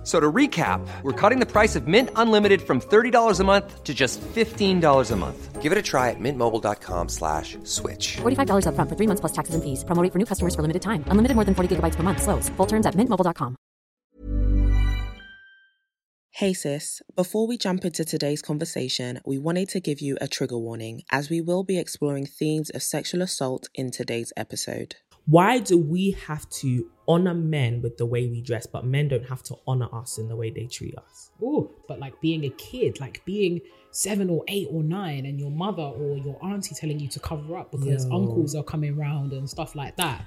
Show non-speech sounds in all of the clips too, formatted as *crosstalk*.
F- So to recap, we're cutting the price of Mint Unlimited from $30 a month to just $15 a month. Give it a try at mintmobile.com slash switch. $45 upfront for three months plus taxes and fees. Promo rate for new customers for limited time. Unlimited more than 40 gigabytes per month. Slows. Full terms at mintmobile.com. Hey sis, before we jump into today's conversation, we wanted to give you a trigger warning as we will be exploring themes of sexual assault in today's episode. Why do we have to honor men with the way we dress, but men don't have to honor us in the way they treat us? Ooh, but like being a kid, like being seven or eight or nine, and your mother or your auntie telling you to cover up because Yo. uncles are coming round and stuff like that.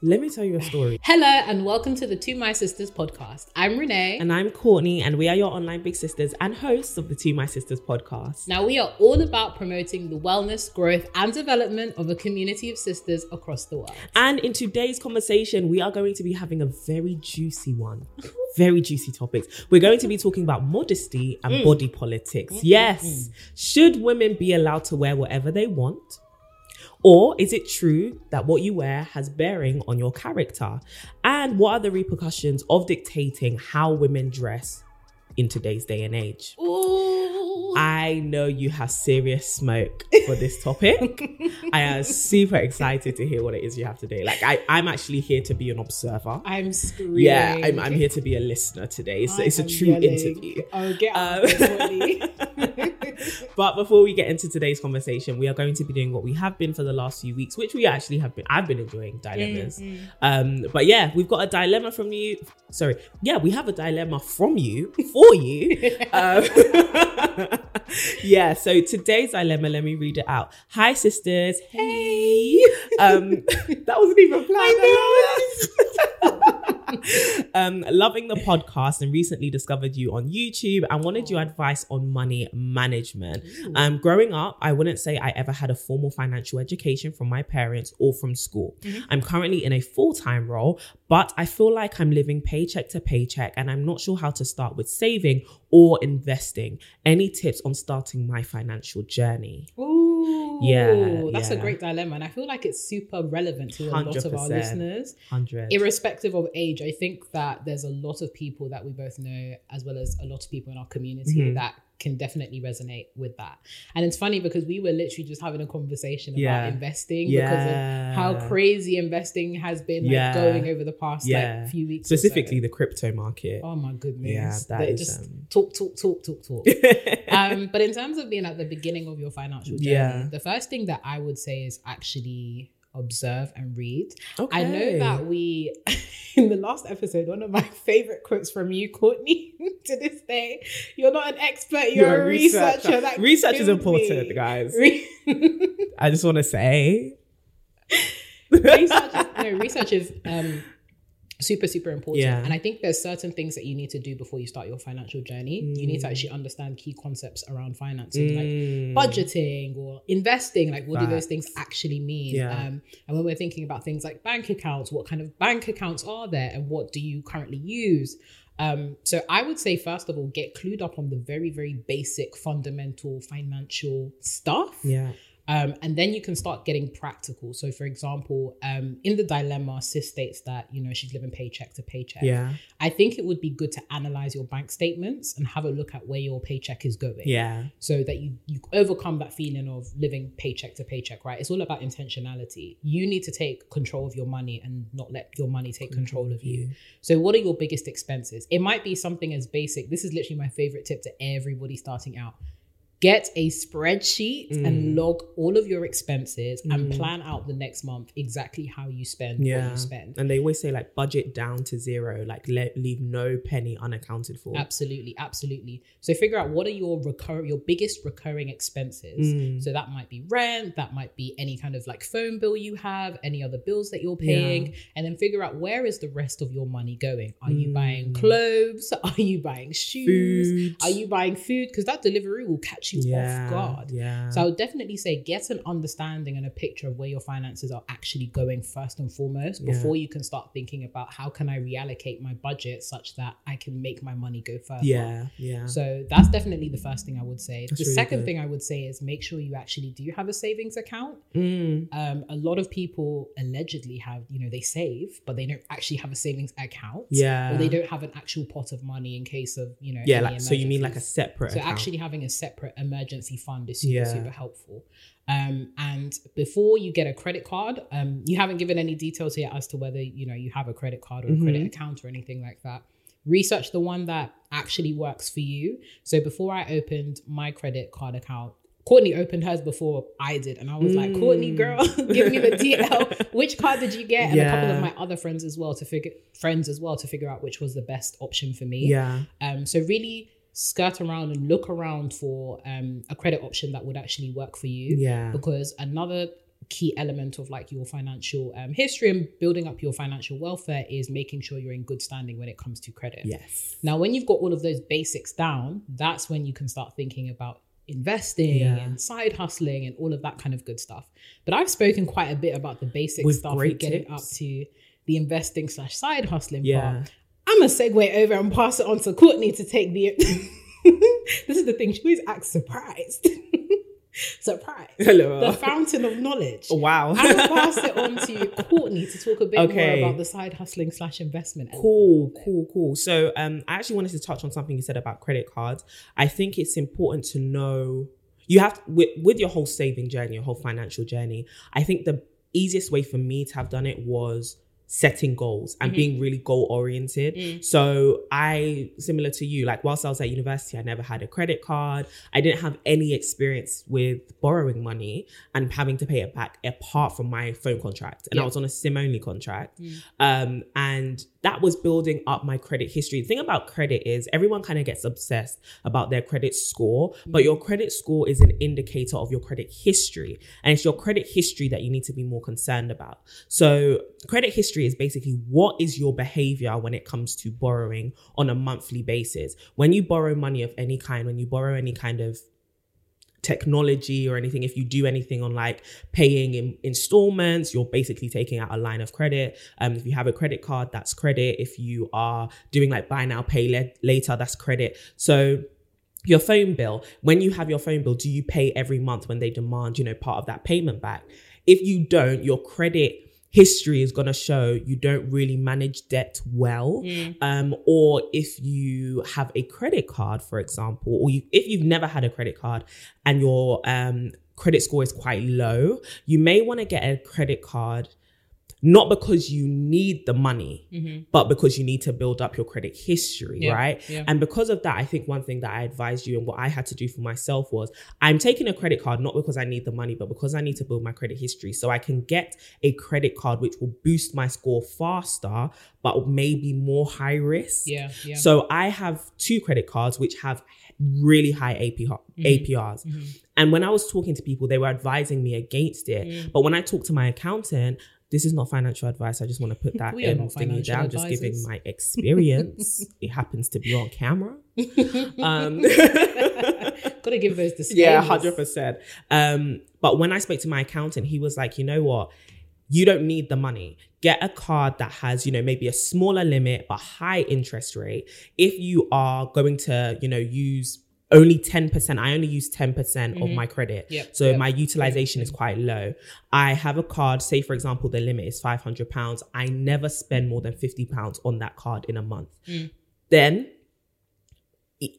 Let me tell you a story. Hello, and welcome to the To My Sisters podcast. I'm Renee. And I'm Courtney, and we are your online big sisters and hosts of the To My Sisters podcast. now, we are all about promoting the wellness, growth, and development of a community of sisters across the world. And in today's conversation, we are going to be having a very juicy one. *laughs* Very juicy topics. We're going to be talking about modesty and mm. body politics. Yes. Mm. Should women be allowed to wear whatever they want? Or is it true that what you wear has bearing on your character? And what are the repercussions of dictating how women dress in today's day and age? Ooh. I know you have serious smoke for this *laughs* topic. I am super excited to hear what it is you have today. Like I, I'm actually here to be an observer. I'm screaming. Yeah, I'm, I'm here to be a listener today. So I it's a true yelling. interview. Oh, get Um, of this, Courtney. But before we get into today's conversation, we are going to be doing what we have been for the last few weeks, which we actually have been. I've been enjoying dilemmas. Um, but yeah, we've got a dilemma from you. Sorry, yeah, we have a dilemma from you *laughs* for you. um, *laughs* yeah. So today's dilemma, let me read it out. Hi, sisters. Hey. Um, *laughs* that wasn't even planned. Um, loving the podcast and recently discovered you on YouTube and wanted your advice on money management. Um, growing up, I wouldn't say I ever had a formal financial education from my parents or from school. I'm currently in a full time role, but I feel like I'm living paycheck to paycheck and I'm not sure how to start with saving or investing. Any tips on starting my financial journey? Ooh, Yeah, that's a great dilemma, and I feel like it's super relevant to a lot of our listeners. 100. Irrespective of age, I think that there's a lot of people that we both know, as well as a lot of people in our community Mhm. that can definitely resonate with that. And it's funny because we were literally just having a conversation about investing Yeah. because of how crazy investing has been like Yeah. going over the past Yeah. like few weeks. or so. Specifically, the crypto market. Oh my goodness. Yeah, that They is, just um, talk, talk, talk, talk, talk. *laughs* um, but in terms of being at the beginning of your financial journey, Yeah. the first thing that I would say is actually observe and read. Okay. I know that we, *laughs* in the last episode, one of my favorite quotes from you, Courtney, *laughs* to this day, you're not an expert, you're, a researcher. That Research is important, me. guys. Re- *laughs* I just want to say. research is, no, research is um, super, super important. Yeah. And I think there's certain things that you need to do before you start your financial journey. You need to Mm. actually understand key concepts around financing, like Mm. budgeting or investing. Like, what do those things actually mean? Yeah. Um, and when we're thinking about things like bank accounts, what kind of bank accounts are there and what do you currently use? Um, so I would say, first of all, get clued up on the very, very basic, fundamental financial stuff. Yeah. Um, and then you can start getting practical. So, for example, um, in the dilemma, Sis states that you know she's living paycheck to paycheck. Yeah. I think it would be good to analyze your bank statements and have a look at where your paycheck is going. Yeah. So that you you overcome that feeling of living paycheck to paycheck. Right. It's all about intentionality. You need to take control of your money and not let your money take control of you. So, what are your biggest expenses? It might be something as basic. This is literally my favorite tip to everybody starting out. Get a spreadsheet Mm. and log all of your expenses and plan out the next month exactly how you spend what Yeah. you spend. And they always say like budget down to zero, like let leave no penny unaccounted for. Absolutely, absolutely. So figure out what are your recur your biggest recurring expenses. Mm. So that might be rent, that might be any kind of like phone bill you have, any other bills that you're paying, and then figure out where is the rest of your money going. Are you buying Mm. clothes? *laughs* Are you buying shoes? Food. Are you buying food? Because that delivery will catch catch you Yeah, off guard. yeah. So I would definitely say get an understanding and a picture of where your finances are actually going first and foremost Yeah. before you can start thinking about how can I reallocate my budget such that I can make my money go further. Yeah, yeah. So that's definitely the first thing I would say. That's the really second good. thing I would say is make sure you actually do have a savings account. Mm, Um, a lot of people allegedly have, you know, they save, but they don't actually have a savings account. Yeah. Or they don't have an actual pot of money in case of, you know, yeah, like so you mean like a separate So account. actually having a separate emergency fund is super, Yeah. super helpful. Um, and before you get a credit card, um, you haven't given any details here as to whether you know you have a credit card or a credit Mm-hmm. account or anything like that. Research the one that actually works for you. So before I opened my credit card account, Courtney opened hers before I did, and I was like, Courtney, girl, *laughs* give me the *laughs* DL. Which card did you get? And a couple Mm. Of my other friends as well to figure friends as well to figure out which was the best option for me. yeah. Um, so really skirt around and look around for um, a credit option that would actually work for you. Yeah. Because another key element of like your financial um, history and building up your financial welfare is making sure you're in good standing when it comes to credit. Yes. Now, when you've got all of those basics down, that's when you can start thinking about investing Yeah. and side hustling and all of that kind of good stuff. But I've spoken quite a bit about the basic With stuff and getting tips. up to the investing slash side hustling Yeah. part. I'm gonna segue over and pass it on to Courtney to take the. *laughs* this is the thing; she always acts surprised. *laughs* surprised. Hello. The fountain of knowledge. Wow. I'm gonna pass it on to Courtney to talk a bit Okay. more about the side hustling slash investment. Cool, cool, cool. So um I actually wanted to touch on something you said about credit cards. I think it's important to know you have with, with your whole saving journey, your whole financial journey. I think the easiest way for me to have done it was setting goals and mm-hmm. being really goal oriented. Mm. So I similar to you, like whilst I was at university, I never had a credit card. I didn't have any experience with borrowing money and having to pay it back apart from my phone contract. And I was on a SIM only contract. Mm. Um, and that was building up my credit history. The thing about credit is everyone kind of gets obsessed about their credit score, mm. but your credit score is an indicator of your credit history. And it's your credit history that you need to be more concerned about. So, credit history is basically what is your behavior when it comes to borrowing on a monthly basis. When you borrow money of any kind, when you borrow any kind of technology or anything if you do anything on like paying in installments you're basically taking out a line of credit. Um if you have a credit card that's credit. If you are doing like buy now pay le- later that's credit. So your phone bill when you have your phone bill do you pay every month when they demand you know part of that payment back? If you don't your credit history is going to show you don't really manage debt well. Um or if you have a credit card for example or you if you've never had a credit card and your um credit score is quite low you may want to get a credit card not because you need the money, but because you need to build up your credit history, Yeah, right? yeah. And because of that, I think one thing that I advised you and what I had to do for myself was I'm taking a credit card not because I need the money, but because I need to build my credit history so I can get a credit card which will boost my score faster, but maybe more high risk. Yeah, yeah. So I have two credit cards which have really high APR, Mm-hmm. APRs. And when I was talking to people, they were advising me against it. Mm. But when I talked to my accountant, this is not financial advice. I just want to put *laughs* that We are in not thingy financial down. Just giving my *laughs* experience. it happens to be on camera. *laughs* Um, Gotta give those disclaimers. yeah, hundred percent. Um, but when I spoke to my accountant, he was like, you know what? You don't need the money. Get a card that has, you know, maybe a smaller limit but high interest rate. If you are going to, you know, use only 10%, I only use 10% of mm-hmm. my credit. Yep, So yep. my utilization is quite low. I have a card, say for example, the limit is 500 pounds. I never spend more than 50 pounds on that card in a month. Mm. Then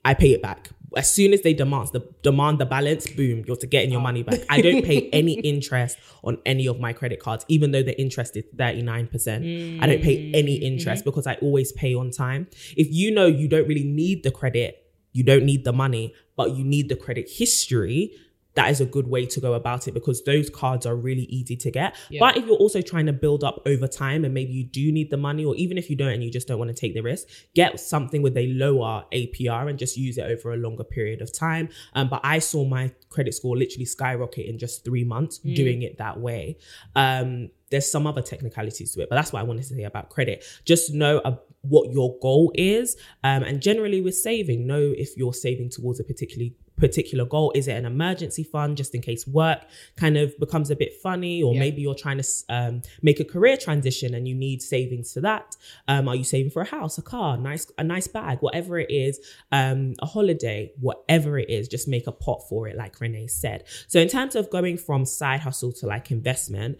I pay it back. As soon as they demand the demand the balance, boom, you're to getting your money back. I don't pay *laughs* any interest on any of my credit cards, even though the interest is 39%. I don't pay any mm. interest mm-hmm. because I always pay on time. If you know you don't really need the credit, you don't need the money, but you need the credit history, that is a good way to go about it because those cards are really easy to get. But if you're also trying to build up over time and maybe you do need the money, or even if you don't and you just don't want to take the risk, get something with a lower APR and just use it over a longer period of time. Um, but I saw my credit score literally skyrocket in just three months doing it that way. Um, there's some other technicalities to it, but that's what I wanted to say about credit. Just know uh, what your goal is, um, and generally with saving, know if you're saving towards a particularly particular goal? Is it an emergency fund just in case work kind of becomes a bit funny, or Yeah. maybe you're trying to um, make a career transition and you need savings for that? Um, are you saving for a house, a car, nice a nice bag, whatever it is, um, a holiday, whatever it is? Just make a pot for it, like Renee said. So in terms of going from side hustle to like investment,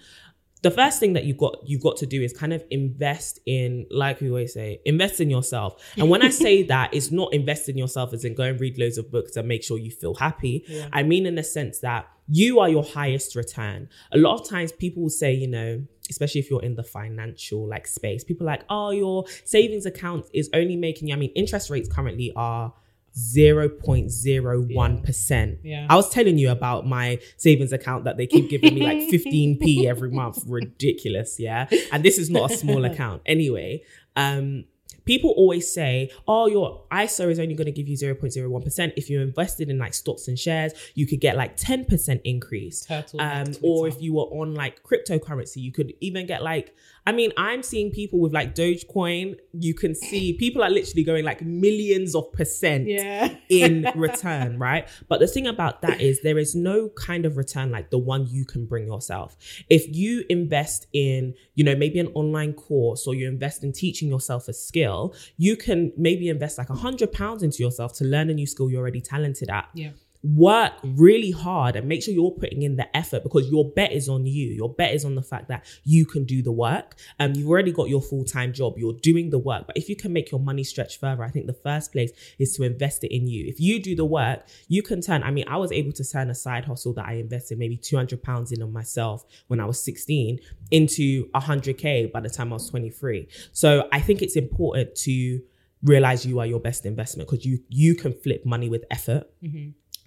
the first thing that you've got you've got to do is kind of invest in like we always say invest in yourself. And when i say *laughs* that it's not invest in yourself as in go and read loads of books and make sure you feel happy. I mean in the sense that you are your highest return. A lot of times people will say you know especially if you're in the financial like space people are like oh your savings account is only making you i mean interest rates currently are 0.01%. Yeah. I was telling you about my savings account that they keep giving me like 15p *laughs* every month. Ridiculous, yeah? And this is not a small account. Anyway, um people always say, "Oh, your ISA is only going to give you 0.01%. If you invested in like stocks and shares, you could get like 10% increase." Turtle Um or if you were on like cryptocurrency, you could even get like I mean, I'm seeing people with like Dogecoin, you can see people are literally going like millions of percent Yeah. in *laughs* return, right? But the thing about that is there is no kind of return like the one you can bring yourself. If you invest in, you know, maybe an online course or you invest in teaching yourself a skill, you can maybe invest like a hundred pounds into yourself to learn a new skill you're already talented at Yeah. Work really hard and make sure you're putting in the effort because your bet is on you. Your bet is on the fact that you can do the work. Um, you've already got your full time job. You're doing the work. But if you can make your money stretch further, I think the first place is to invest it in you. If you do the work, you can turn. I mean, I was able to turn a side hustle that I invested maybe two hundred pounds in on myself when I was sixteen into hundred k by the time I was twenty three. So I think it's important to realize you are your best investment because you you can flip money with effort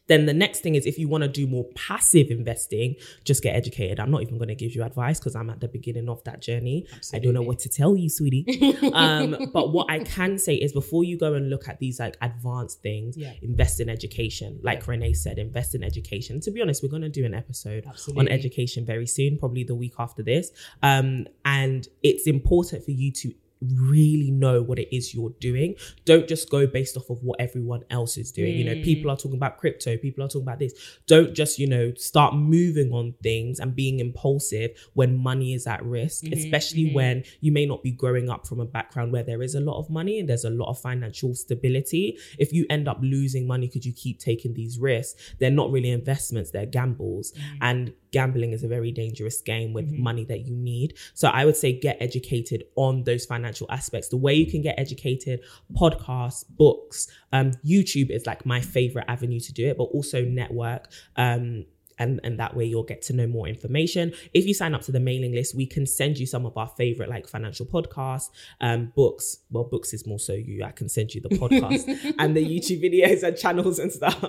then the next thing is if you want to do more passive investing, just get educated. I'm not even going to give you advice because I'm at the beginning of that journey. I don't know what to tell you, sweetie. *laughs* um, but what I can say is before you go and look at these like advanced things, Yeah. invest in education. Like Renee said, invest in education. To be honest, we're going to do an episode on education very soon, probably the week after this. Um, and it's important for you to really know what it is you're doing. Don't just go based off of what everyone else is doing. You know, people are talking about crypto, people are talking about this. Don't just, you know, start moving on things and being impulsive when money is at risk, mm-hmm, especially mm-hmm. when you may not be growing up from a background where there is a lot of money and there's a lot of financial stability. If you end up losing money because you keep taking these risks, they're not really investments, they're gambles. Mm. And gambling is a very dangerous game with mm-hmm. money that you need. So I would say get educated on those financial aspects. The way you can get educated, podcasts, books, um, YouTube is like my favorite avenue to do it, but also network. Um, and, and that way you'll get to know more information. If you sign up to the mailing list, we can send you some of our favorite like financial podcasts, um, books. Well, books is more so you. I can send you the *laughs* podcast and the YouTube videos and channels and stuff.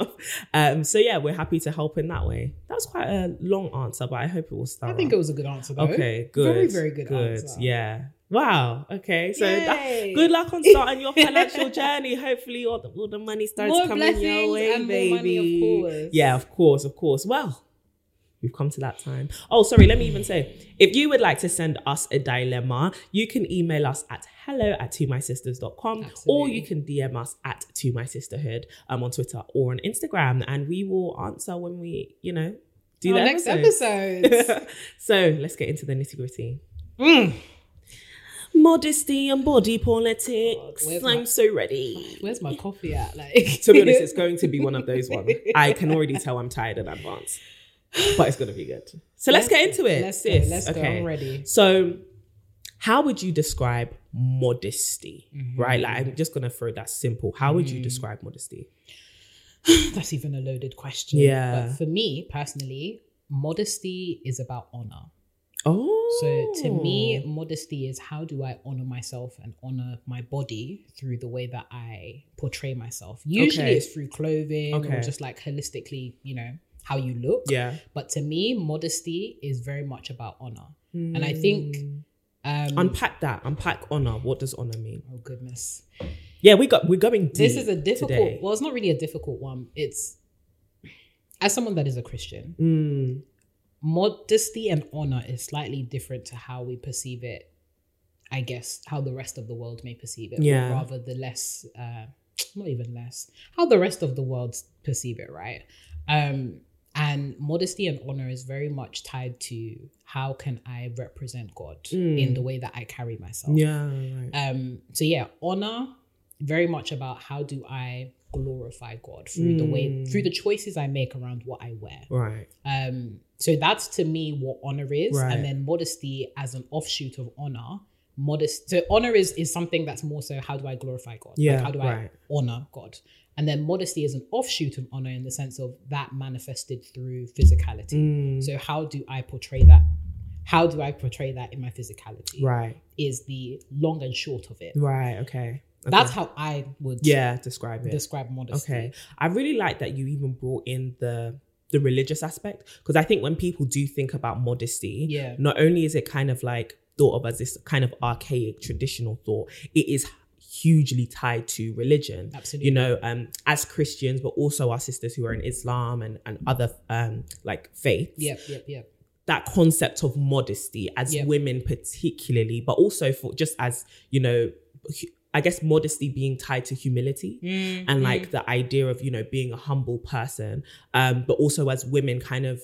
Um, so yeah, we're happy to help in that way. That was quite a long answer, but I hope it was thorough. I think it was a good answer though. Okay, good. Very, very good, Good. answer. Yeah. Wow. Okay. So that, good luck on starting your *laughs* financial journey. Hopefully, all the, all the money starts More coming your way, baby. money, of. Yeah, of course, of course. Well, we've come to that time. Oh, sorry. Let me even say, if you would like to send us a dilemma, you can email us at hello at to my sisters.com or you can DM us at to my sisterhood um, on Twitter or on Instagram, and we will answer when we, you know, do the next episode. episode. *laughs* so let's get into the nitty gritty. Mm. Modesty and body politics. where's I'm my- so ready. Where's my coffee at? *laughs* Like To be honest, it's *laughs* going to be one of those ones. I can already tell I'm tired in advance, but it's going to be good. So let's, get into it. Let's go. Let's go. I'm ready. So, how would you describe modesty? Mm-hmm. Right? Like, I'm just going to throw that simple. How would you describe modesty? *sighs* That's even a loaded question. Yeah. But for me personally, modesty is about honor. Oh. So to me, modesty is how do I honor myself and honor my body through the way that I portray myself. Usually Okay. it's through clothing Okay. or just like holistically, you know, how you look. Yeah. But to me, modesty is very much about honor. And I think um Unpack that. Unpack honor. What does honor mean? oh goodness. Yeah, we got we're going deep. This is a difficult today. well, it's not really a difficult one. It's as someone that is a Christian, Mm, modesty and honor is slightly different to how we perceive it i guess how the rest of the world may perceive it Yeah. rather the less uh not even less, how the rest of the world perceive it, right? Um, and modesty and honor is very much tied to how can I represent God in the way that I carry myself. Yeah, right. Um, so yeah, honor very much about how do I glorify God through the way through the choices I make around what I wear. right. Um, so that's to me what honor is, Right. and then modesty as an offshoot of honor. Modest. So honor is is something that's more so how do I glorify God? Yeah, Like how do I right. honor God? And then modesty is an offshoot of honor in the sense of that manifested through physicality. Mm. So how do I portray that? How do I portray that in my physicality? Right. Is the long and short of it. Right. Okay. That's how I would Yeah. Describe it. describe modesty. Okay. I really like that you even brought in the the religious aspect because I think when people do think about modesty, Yeah. not only is it kind of like thought of as this kind of archaic traditional thought, it is hugely tied to religion. Absolutely. You know, um, as Christians, but also our sisters who are in Islam and, and other um like faiths. Yep, yep, yep. that concept of modesty as Yeah. women particularly but also for just as you know i guess modesty being tied to humility Mm, and like the idea of you know being a humble person um but also as women kind of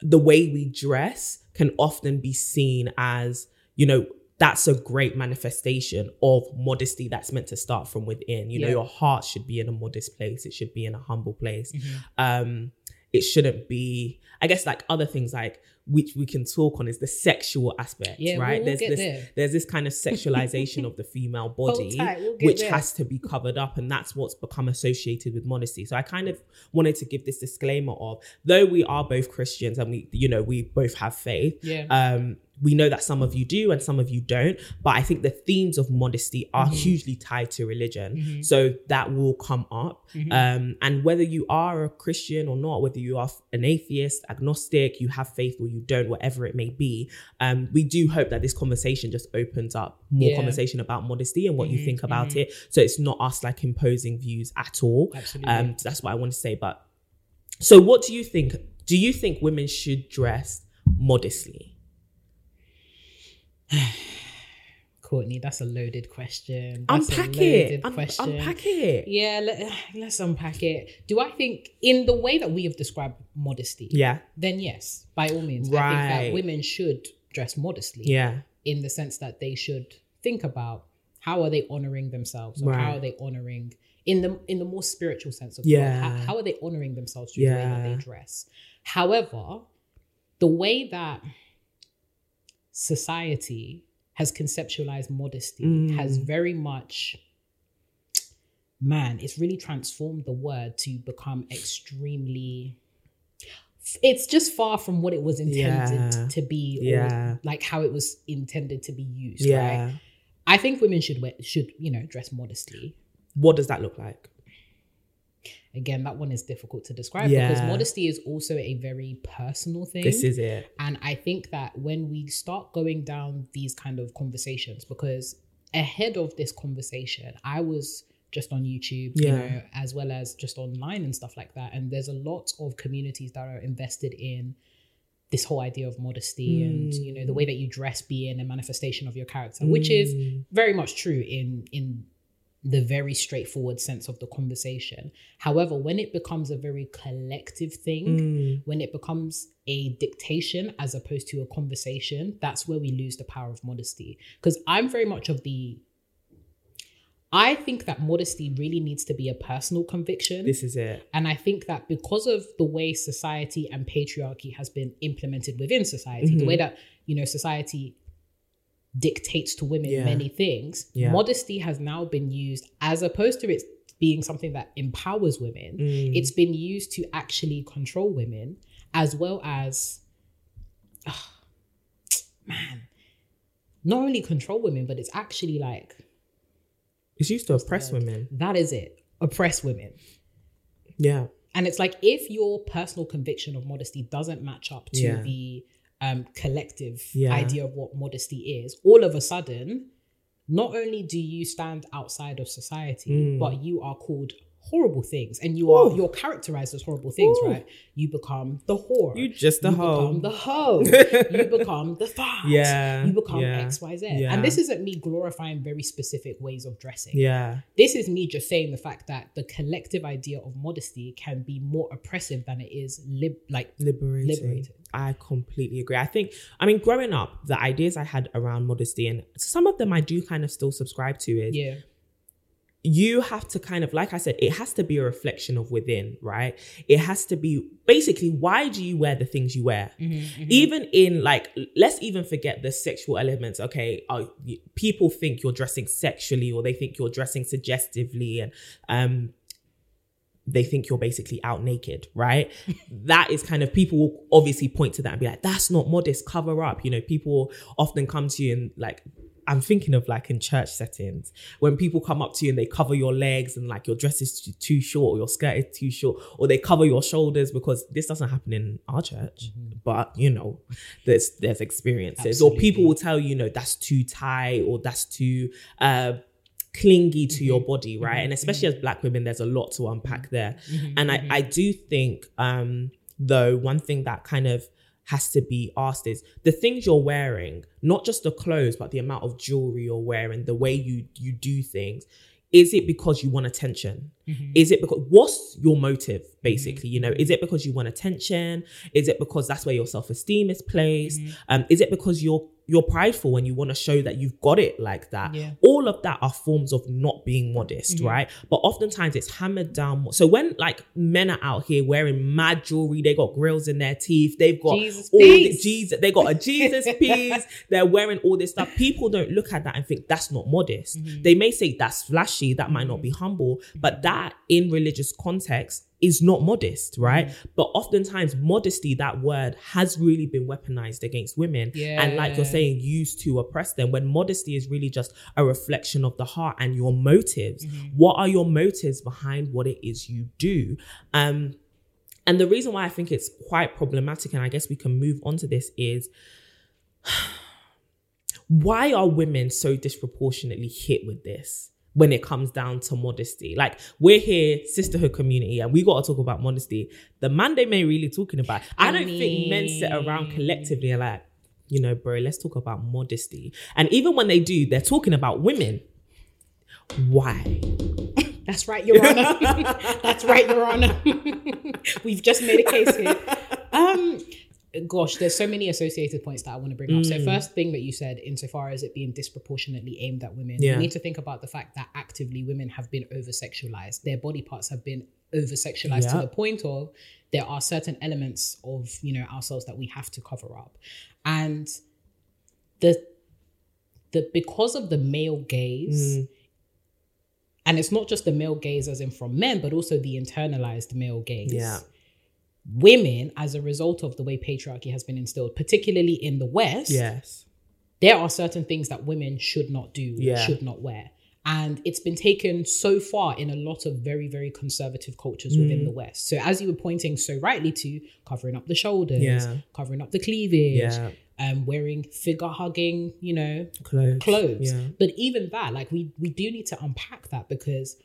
the way we dress can often be seen as you know that's a great manifestation of modesty that's meant to start from within you know Yeah. your heart should be in a modest place it should be in a humble place Mm-hmm. um it shouldn't be i guess like other things like which we can talk on is the sexual aspect Yeah, right we'll there's this there. there's this kind of *laughs* sexualization of the female body tight, we'll which there. has to be covered up and that's what's become associated with modesty so i kind of wanted to give this disclaimer of though we are both christians and we you know we both have faith Yeah. um we know that some of you do and some of you don't but i think the themes of modesty are Mm-hmm. hugely tied to religion so that will come up Mm-hmm. um and whether you are a christian or not whether you are an atheist agnostic you have faith or you don't whatever it may be um we do hope that this conversation just opens up more Yeah. conversation about modesty and what you think about it so it's not us like imposing views at all Absolutely. um so that's what i want to say but so what do you think do you think women should dress modestly *sighs* Courtney, that's a loaded question. That's unpack loaded it Un- unpack it Yeah, let, *sighs* let's unpack it. Do I think, in the way that we have described modesty, yeah then yes, by all means, I think Right. that women should dress modestly. yeah in the sense that they should think about how are they honoring themselves or Right. how are they honoring in the in the more spiritual sense of Yeah. God, how, how are they honoring themselves through the way that they dress however the way that society has conceptualized modesty Mm. has very much man it's really transformed the word to become extremely it's just far from what it was intended Yeah. to be Yeah. or like how it was intended to be used yeah right i think women should wear should you know dress modestly what does that look like again that one is difficult to describe Yeah. because modesty is also a very personal thing this is it and I think that when we start going down these kind of conversations, because ahead of this conversation, I was just on YouTube, you Yeah. know, as well as just online and stuff like that. And there's a lot of communities that are invested in this whole idea of modesty and you know the way mm. that you dress being a manifestation of your character, which is mm. very much true in in the very straightforward sense of the conversation. However, when it becomes a very collective thing, when it becomes a dictation as opposed to a conversation, that's where we lose the power of modesty. Because I'm very much of the I think that modesty really needs to be a personal conviction. this is it And I think that because of the way society and patriarchy has been implemented within society, the way Mm-hmm. that, you know, society dictates to women Yeah. many things, Yeah. modesty has now been used as opposed to it being something that empowers women, Mm. it's been used to actually control women as well as ah, man, not only control women, but it's actually like it's used to oppress women that is it, oppress women. yeah And it's like if your personal conviction of modesty doesn't match up to Yeah. the um, collective Yeah. idea of what modesty is, all of a sudden, not only do you stand outside of society, Mm. but you are called horrible things and you are you're characterized as horrible things, right? You become the whore. You just the you hoe. become the hoe. *laughs* you become the fart. Yeah, You become yeah, XYZ. yeah. And this isn't me glorifying very specific ways of dressing. Yeah. This is me just saying the fact that the collective idea of modesty can be more oppressive than it is lib like liberating. Liberating. I completely agree. I think, I mean, growing up, the ideas I had around modesty, and some of them I do kind of still subscribe to, is yeah. You have to kind of, like I said, it has to be a reflection of within, right? It has to be basically, why do you wear the things you wear? Even in like, let's even forget the sexual elements. Okay, uh, y- people think you're dressing sexually, or they think you're dressing suggestively, and um, they think you're basically out naked, right? *laughs* that is kind of people will obviously point to that and be like, that's not modest, cover up. You know, people often come to you and like, I'm thinking of like in church settings when people come up to you and they cover your legs and like your dress is too, short or your skirt is too short or they cover your shoulders because this doesn't happen in our church, mm-hmm. but you know, there's there's experiences. Or people will tell you, you know, that's too tight or that's too uh clingy to your mm-hmm. body, right? Mm-hmm. And especially as black women, there's a lot to unpack there. And I, I do think, um, though, one thing that kind of has to be asked is the things you're wearing, not just the clothes, but the amount of jewelry you're wearing, the way you you do things. Is it because you want attention? Mm-hmm. Is it because what's your motive, basically? Mm-hmm. You know, is it because you want attention? Is it because that's where your self-esteem is placed? Mm-hmm. Um, is it because you're you're prideful and you want to show that you've got it like that? Yeah. All of that are forms of not being modest, right? But oftentimes it's hammered down. So when like men are out here wearing mad jewelry, they got grills in their teeth, they've got Jesus all the. Jesus, they got a Jesus *laughs* piece, they're wearing all this stuff. People don't look at that and think that's not modest. They may say that's flashy, that might not be humble, but that in religious context is not modest, right? But oftentimes modesty, that word has really been weaponized against women. And like you're saying, used to oppress them when modesty is really just a reflection of the heart and your motives. What are your motives behind what it is you do? Um, and the reason why I think it's quite problematic, and I guess we can move on to this, is *sighs* why are women so disproportionately hit with this when it comes down to modesty? Like we're here, sisterhood community, and we got to talk about modesty. The man they may really talking about. I, don't think men sit around collectively and like, you know, bro, let's talk about modesty. And even when they do, they're talking about women. Why? *laughs* That's right, Your Honor. *laughs* That's right, Your Honor. *laughs* We've just made a case here. Um, gosh, there's so many associated points that I want to bring up. Mm. So, first thing that you said, insofar as it being disproportionately aimed at women, Yeah. we need to think about the fact that actively women have been over sexualized. Their body parts have been over sexualized to the point of there are certain elements of you know ourselves that we have to cover up, and the the because of the male gaze Mm. and it's not just the male gaze as in from men but also the internalized male gaze Yeah. Women as a result of the way patriarchy has been instilled particularly in the west Yes. there are certain things that women should not do Yeah. should not wear and it's been taken so far in a lot of very very conservative cultures Mm. within the west so as you were pointing so rightly to covering up the shoulders Yeah. covering up the cleavage Yeah. um wearing figure hugging you know Clothes. clothes. Yeah. But even that, like we we do need to unpack that because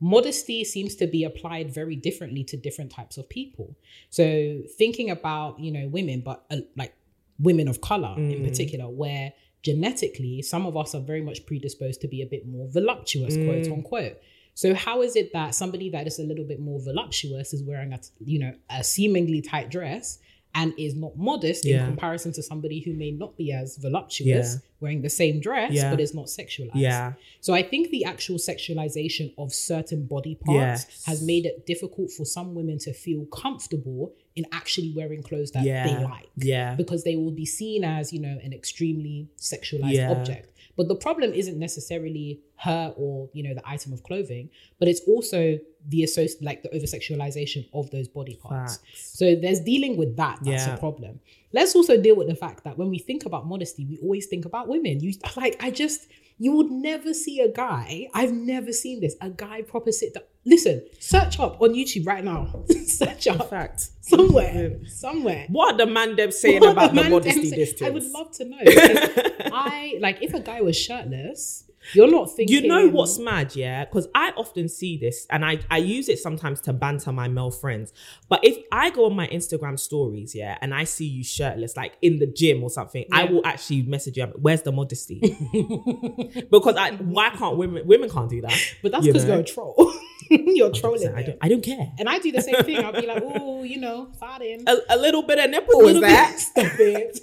modesty seems to be applied very differently to different types of people. So thinking about, you know, women, but uh, like women of color in particular, where genetically some of us are very much predisposed to be a bit more voluptuous, quote unquote. So how is it that somebody that is a little bit more voluptuous is wearing a you know a seemingly tight dress and is not modest Yeah. in comparison to somebody who may not be as voluptuous Yeah. wearing the same dress Yeah. but is not sexualized. Yeah. So I think the actual sexualization of certain body parts Yes. has made it difficult for some women to feel comfortable in actually wearing clothes that they like. Yeah. Because they will be seen as, you know, an extremely sexualized object. But the problem isn't necessarily her or, you know, the item of clothing, but it's also the associ- like the over sexualization of those body parts. Facts. So there's dealing with that. That's Yeah. a problem. Let's also deal with the fact that when we think about modesty, we always think about women. You like, I just you would never see a guy. I've never seen this. A guy proper sit down. Listen, search up on YouTube right now. *laughs* search up Fact. somewhere, somewhere. What are the man them *laughs* saying What about the man modesty say-? I would love to know. I like if a guy was shirtless You're not thinking. You know what's mad, yeah? Because I often see this and I, I use it sometimes to banter my male friends. But if I go on my Instagram stories, yeah, and I see you shirtless, like in the gym or something, I will actually message you, where's the modesty? *laughs* because I why can't women women can't do that? But that's because know? you're a troll. *laughs* you're trolling. I don't, I don't care. And I do the same thing. I'll be like, *laughs* oh, you know, farting. A, a little bit of nipple little that? bit.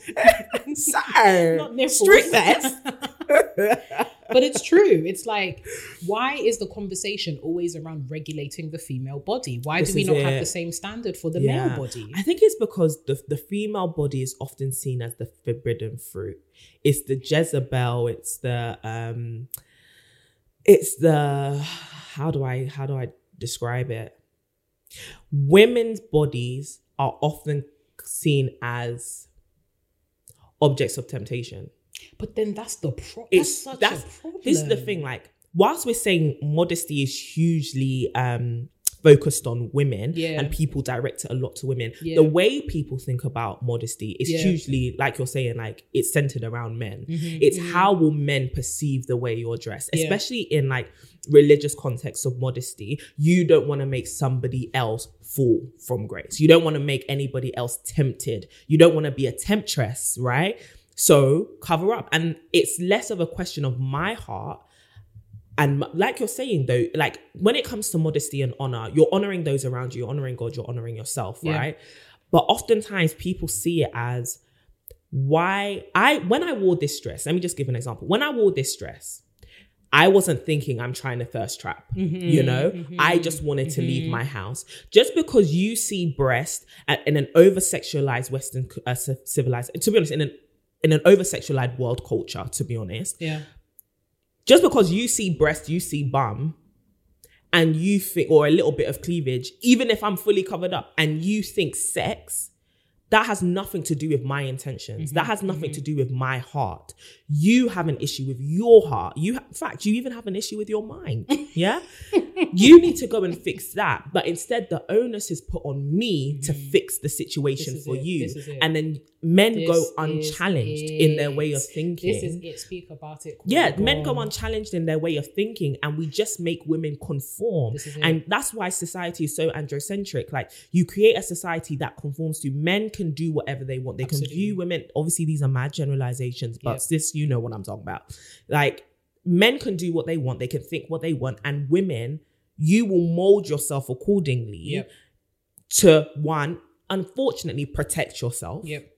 Stop it. Not nipples. Street vest. But it's true. It's like, why is the conversation always around regulating the female body? Why This do we not it. have the same standard for the Yeah. male body? I think it's because the the female body is often seen as the forbidden fruit. It's the Jezebel. It's the um. It's the how do I how do I describe it? Women's bodies are often seen as objects of temptation. But then that's the problem. It's That's such that's a problem. this is the thing. Like, whilst we're saying modesty is hugely um focused on women Yeah. and people direct it a lot to women, Yeah. the way people think about modesty is Yeah. hugely like you're saying, like it's centered around men. Mm-hmm, It's how will men perceive the way you're dressed, especially in like religious context of modesty. You don't want to make somebody else fall from grace. You don't want to make anybody else tempted. You don't want to be a temptress, right? So cover up. And it's less of a question of my heart. And like you're saying though, like when it comes to modesty and honor, you're honoring those around you, you're honoring God, you're honoring yourself, Yeah. right? But oftentimes people see it as why I when I wore this dress, let me just give an example. When I wore this dress, I wasn't thinking I'm trying to thirst trap. Mm-hmm. You know, I mm-hmm. just wanted to leave mm-hmm. my house. Just because you see breast in an over sexualized Western uh, civilized, to be honest, in an in an over sexualized world culture, to be honest, Yeah. just because you see breast, you see bum, and you think, or a little bit of cleavage, even if I'm fully covered up, and you think sex, that has nothing to do with my intentions. Mm-hmm, that has nothing to do with my heart. You have an issue with your heart. You, ha- in fact, you even have an issue with your mind. *laughs* Yeah, you need to go and fix that. But instead, the onus is put on me to mm. fix the situation. This for it. you, This and then men This go unchallenged in their way of thinking. This is it. Speak about it. Yeah, men go unchallenged in their way of thinking, and we just make women conform. This. And that's why society is so androcentric. Like, you create a society that conforms to men can do whatever they want. They Absolutely. can view women. Obviously, these are mad generalizations, but Yep. sis, you know what I'm talking about. Like, men can do what they want. They can think what they want, and women, you will mold yourself accordingly Yep. to one, unfortunately, protect yourself Yep.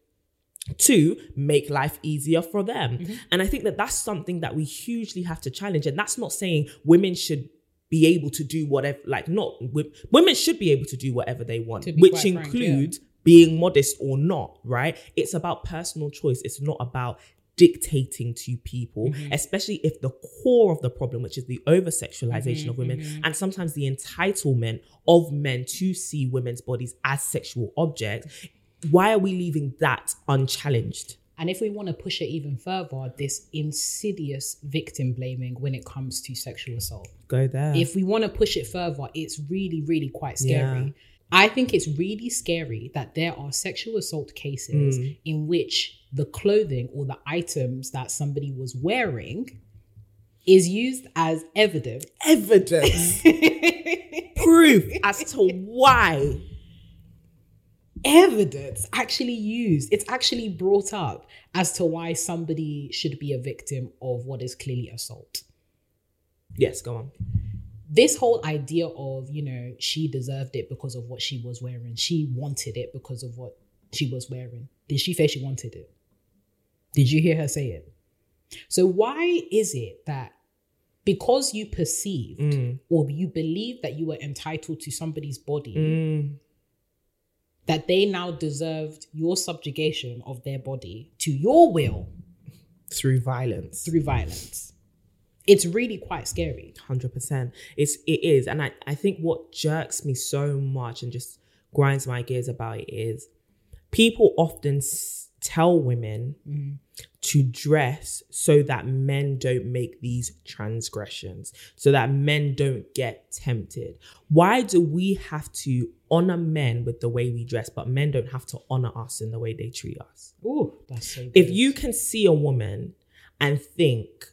to make life easier for them. Mm-hmm. And I think that that's something that we hugely have to challenge. And that's not saying women should be able to do whatever, like, not women should be able to do whatever they want, which quite frank, includes being modest or not, right? It's about personal choice. It's not about dictating to people, Mm-hmm. especially if the core of the problem, which is the over sexualization Mm-hmm, of women and sometimes the entitlement of men to see women's bodies as sexual objects, why are we leaving that unchallenged? And if we want to push it even further, this insidious victim blaming when it comes to sexual assault. Go there. If we want to push it further, it's really, really quite scary. Yeah. I think it's really scary that there are sexual assault cases Mm. in which the clothing or the items that somebody was wearing is used as evidence. evidence, *laughs* proof as to why. Evidence actually used. It's actually brought up as to why somebody should be a victim of what is clearly assault. Yes, go on. This whole idea of you know she deserved it because of what she was wearing. She wanted it because of what she was wearing. Did she say she wanted it? Did you hear her say it? So why is it that because you perceived or you believe that you were entitled to somebody's body Mm. that they now deserved your subjugation of their body to your will Through violence. through violence it's really quite scary Hundred percent. It's it is, and I I think what jerks me so much and just grinds my gears about it is people often s- tell women mm-hmm. to dress so that men don't make these transgressions, so that men don't get tempted. Why do we have to honor men with the way we dress, but men don't have to honor us in the way they treat us? Ooh, that's so if you can see a woman and think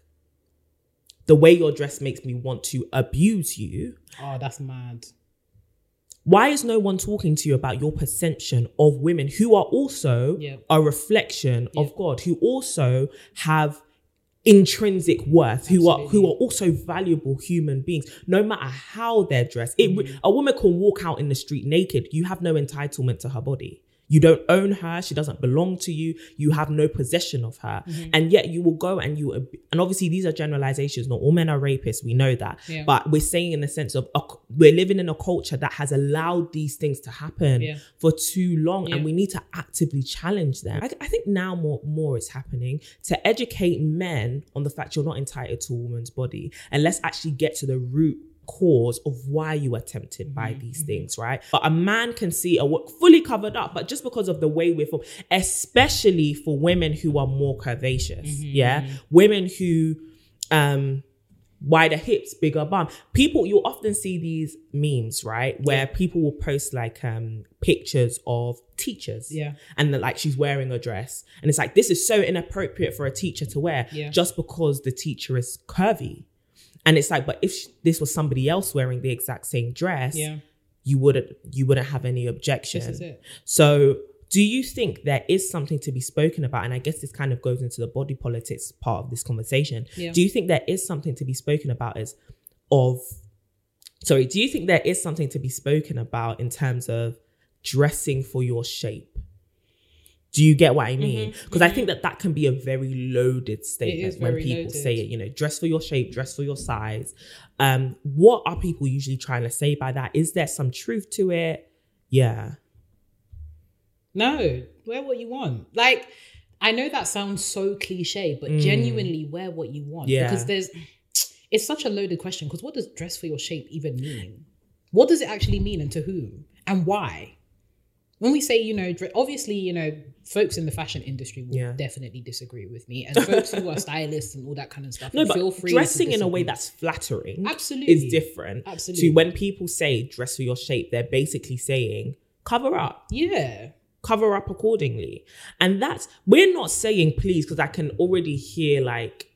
the way you're dressed makes me want to abuse you. Oh, that's mad. Why is no one talking to you about your perception of women who are also Yeah. a reflection of God, who also have intrinsic worth, who are who are also valuable human beings, no matter how they're dressed. It, Mm-hmm. A woman can walk out in the street naked. You have no entitlement to her body. You don't own her. She doesn't belong to you. You have no possession of her. Mm-hmm. And yet you will go and you, and obviously these are generalizations. Not all men are rapists. We know that. Yeah. But we're saying in the sense of c- we're living in a culture that has allowed these things to happen Yeah. for too long. Yeah. And we need to actively challenge them. I, I think now more, more is happening to educate men on the fact you're not entitled to a woman's body. And let's actually get to the root cause of why you are tempted by these things, right? But a man can see a wo- fully covered up, but just because of the way we're formed, especially for women who are more curvaceous, yeah, women who um wider hips, bigger bum. People you often see these memes, right? Where people will post like um pictures of teachers. Yeah. And like she's wearing a dress. And it's like this is so inappropriate for a teacher to wear Yeah. just because the teacher is curvy. And it's like, but if sh- this was somebody else wearing the exact same dress, Yeah. you wouldn't you wouldn't have any objection. This is it. So do you think there is something to be spoken about? And I guess this kind of goes into the body politics part of this conversation. Yeah. Do you think there is something to be spoken about as of sorry, do you think there is something to be spoken about in terms of dressing for your shape? Do you get what I mean? Because I think that that can be a very loaded statement when people loaded. say it. You know, dress for your shape, dress for your size. Um, what are people usually trying to say by that? Is there some truth to it? Yeah. No, wear what you want. Like, I know that sounds so cliche, but Mm. genuinely wear what you want. Yeah. Because there's, it's such a loaded question. Because what does dress for your shape even mean? What does it actually mean and to whom and why? When we say, you know, obviously, you know, folks in the fashion industry will Yeah. definitely disagree with me, and folks who are stylists and all that kind of stuff. No, feel but dressing in a way that's flattering Absolutely. is different Absolutely. to when people say dress for your shape, they're basically saying cover up. yeah, cover up accordingly. And that's, we're not saying please, because I can already hear like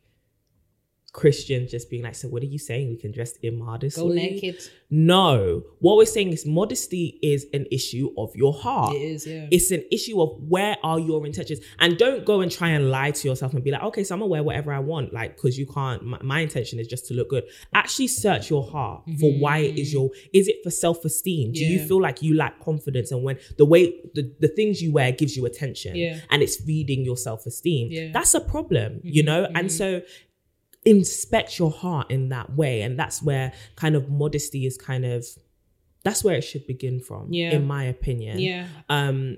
Christians just being like, so what are you saying? We can dress immodestly? go naked. No. What we're saying is modesty is an issue of your heart. It is, yeah. It's an issue of where are your intentions. And don't go and try and lie to yourself and be like, okay, so I'm gonna wear whatever I want, like, because you can't, my, my intention is just to look good. Actually search your heart for why it is your, is it for self-esteem? Do you Mm-hmm. Feel like you lack confidence and when the way, the, the things you wear gives you attention Yeah. and it's feeding your self-esteem? Yeah. Mm-hmm. That's a problem, you know? And so inspect your heart in that way. And that's where kind of modesty is kind of, that's where it should begin from, Yeah. in my opinion. Yeah. Um,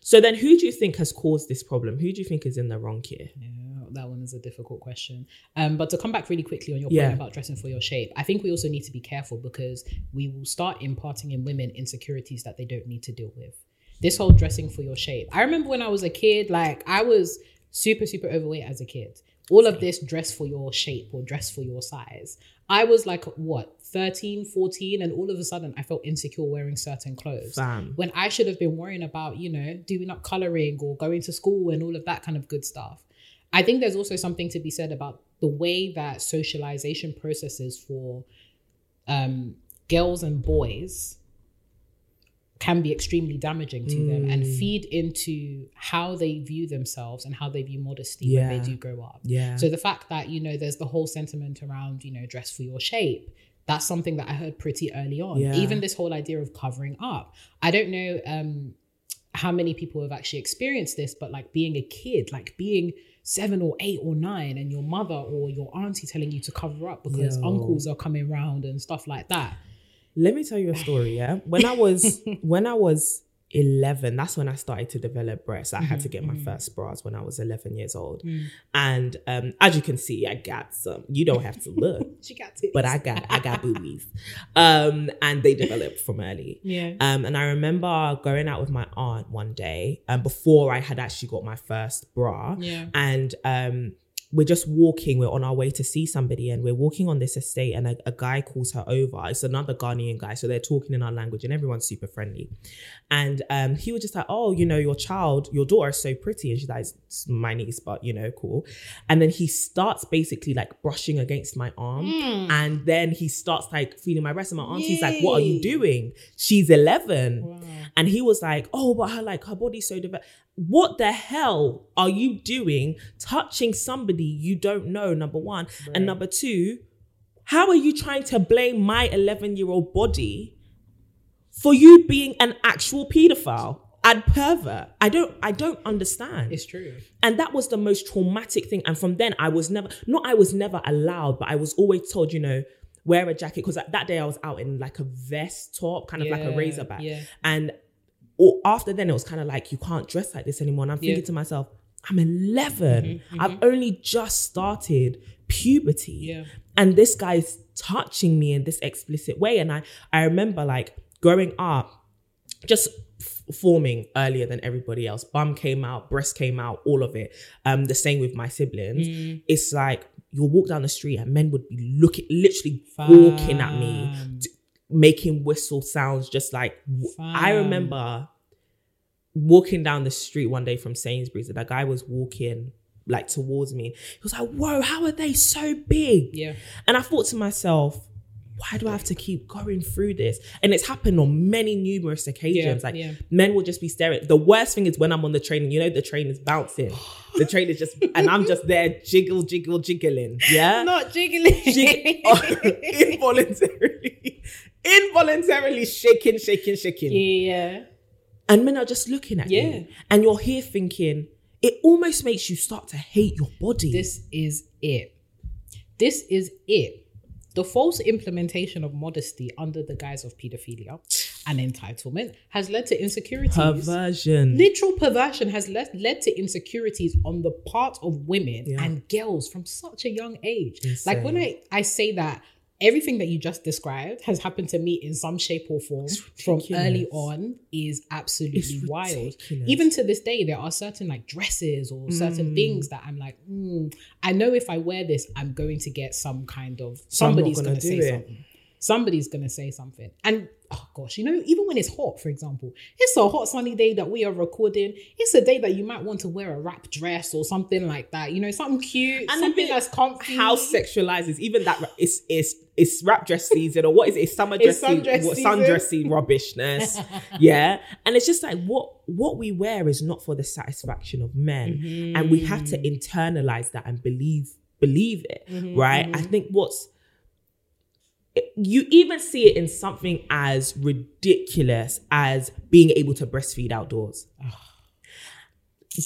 so then who do you think has caused this problem? Who do you think is in the wrong here? Yeah, that one is a difficult question. Um, but to come back really quickly on your Yeah. point about dressing for your shape, I think we also need to be careful because we will start imparting in women insecurities that they don't need to deal with. This whole dressing for your shape. I remember when I was a kid, like I was super, super overweight as a kid. All of this dress for your shape or dress for your size. I was like, what, 13, 14, and all of a sudden I felt insecure wearing certain clothes when I should have been worrying about, you know, doing up coloring or going to school and all of that kind of good stuff. I think there's also something to be said about the way that socialization processes for um, girls and boys can be extremely damaging to them and Mm. feed into how they view themselves and how they view modesty when they do grow up. Yeah. So the fact that, you know, there's the whole sentiment around, you know, dress for your shape, that's something that I heard pretty early on. Yeah. Even this whole idea of covering up. I don't know um how many people have actually experienced this, but like being a kid, like being seven or eight or nine, and your mother or your auntie telling you to cover up because Yo. uncles are coming round and stuff like that. Let me tell you a story, yeah. When I was *laughs* when I was 11, that's when I started to develop breasts. I had to get my first bras when I was 11 years old. And um, as you can see, I got some. You don't have to look. *laughs* She got it. but I got I got boobies. Um, and they developed from early. Yeah. Um, and I remember going out with my aunt one day, um, before I had actually got my first bra. Yeah. And um we're just walking, we're on our way to see somebody, and we're walking on this estate, and a, a guy calls her over. It's another Ghanaian guy, so they're talking in our language, and everyone's super friendly. And um, he was just like, "Oh, you know, your child, your daughter is so pretty," and she's like, "It's my niece, but you know, cool." And then he starts basically like brushing against my arm, and then he starts like feeling my breast, and my auntie's like, "What are you doing?" She's eleven, and he was like, "Oh, but her like her body's so developed." What the hell are you doing touching somebody you don't know? Number one. And number two, how are you trying to blame my 11 year old body for you being an actual pedophile and pervert? I don't, I don't understand. It's true. And that was the most traumatic thing. And from then, I was never, not I was never allowed, but I was always told, you know, wear a jacket. Because that day I was out in like a vest top, kind of like a Yeah, racerback. yeah. And or after then, it was kind of like, you can't dress like this anymore. And I'm thinking Yeah. Mm-hmm, to myself, I'm 11. I've only just started puberty. Yeah. And this guy's touching me in this explicit way. And I, I remember like growing up, just f- forming earlier than everybody else. Bum came out, breast came out, all of it. Um, the same with my siblings. Mm. It's like you'll walk down the street and men would be looking, literally walking at me, d- making whistle sounds, just like I Fam. remember walking down the street one day from Sainsbury's, and a guy was walking like towards me. He was like, "Whoa, how are they so big?" Yeah. And I thought to myself, why do I have to keep going through this? And it's happened on many numerous occasions. Yeah, like yeah. men will just be staring. The worst thing is when I'm on the train and you know the train is bouncing. the train is just and I'm just there jiggle, jiggle, jiggling. Yeah. *laughs* Not jiggling. Jig- *laughs* involuntarily, involuntarily shaking, shaking, shaking. yeah. And men are just looking at Yeah. you. And you're here thinking, it almost makes you start to hate your body. This is it. This is it. The false implementation of modesty under the guise of pedophilia and entitlement has led to insecurities. perversion. Literal perversion has led, led to insecurities on the part of women Yeah. and girls from such a young age. Like when I, I say that everything that you just described has happened to me in some shape or form from early on is absolutely wild. Even to this day, there are certain like dresses or Mm. certain things that I'm like, mm, I know if I wear this, I'm going to get some kind of So somebody's gonna going to say it. something. Somebody's going to say something. And oh gosh, you know, even when it's hot, for example, it's a hot sunny day that we are recording. It's a day that you might want to wear a wrap dress or something like that. You know, something cute, And something that's comfy. How sexualizes even that? It's it's it's wrap dress season or what is it? It's summer dress It's sundress season. Sundressy rubbishness. *laughs* yeah, and it's just like what what we wear is not for the satisfaction of men, and we have to Mm-hmm. internalize that and believe believe it. right? I think what's you even see it in something as ridiculous as being able to breastfeed outdoors.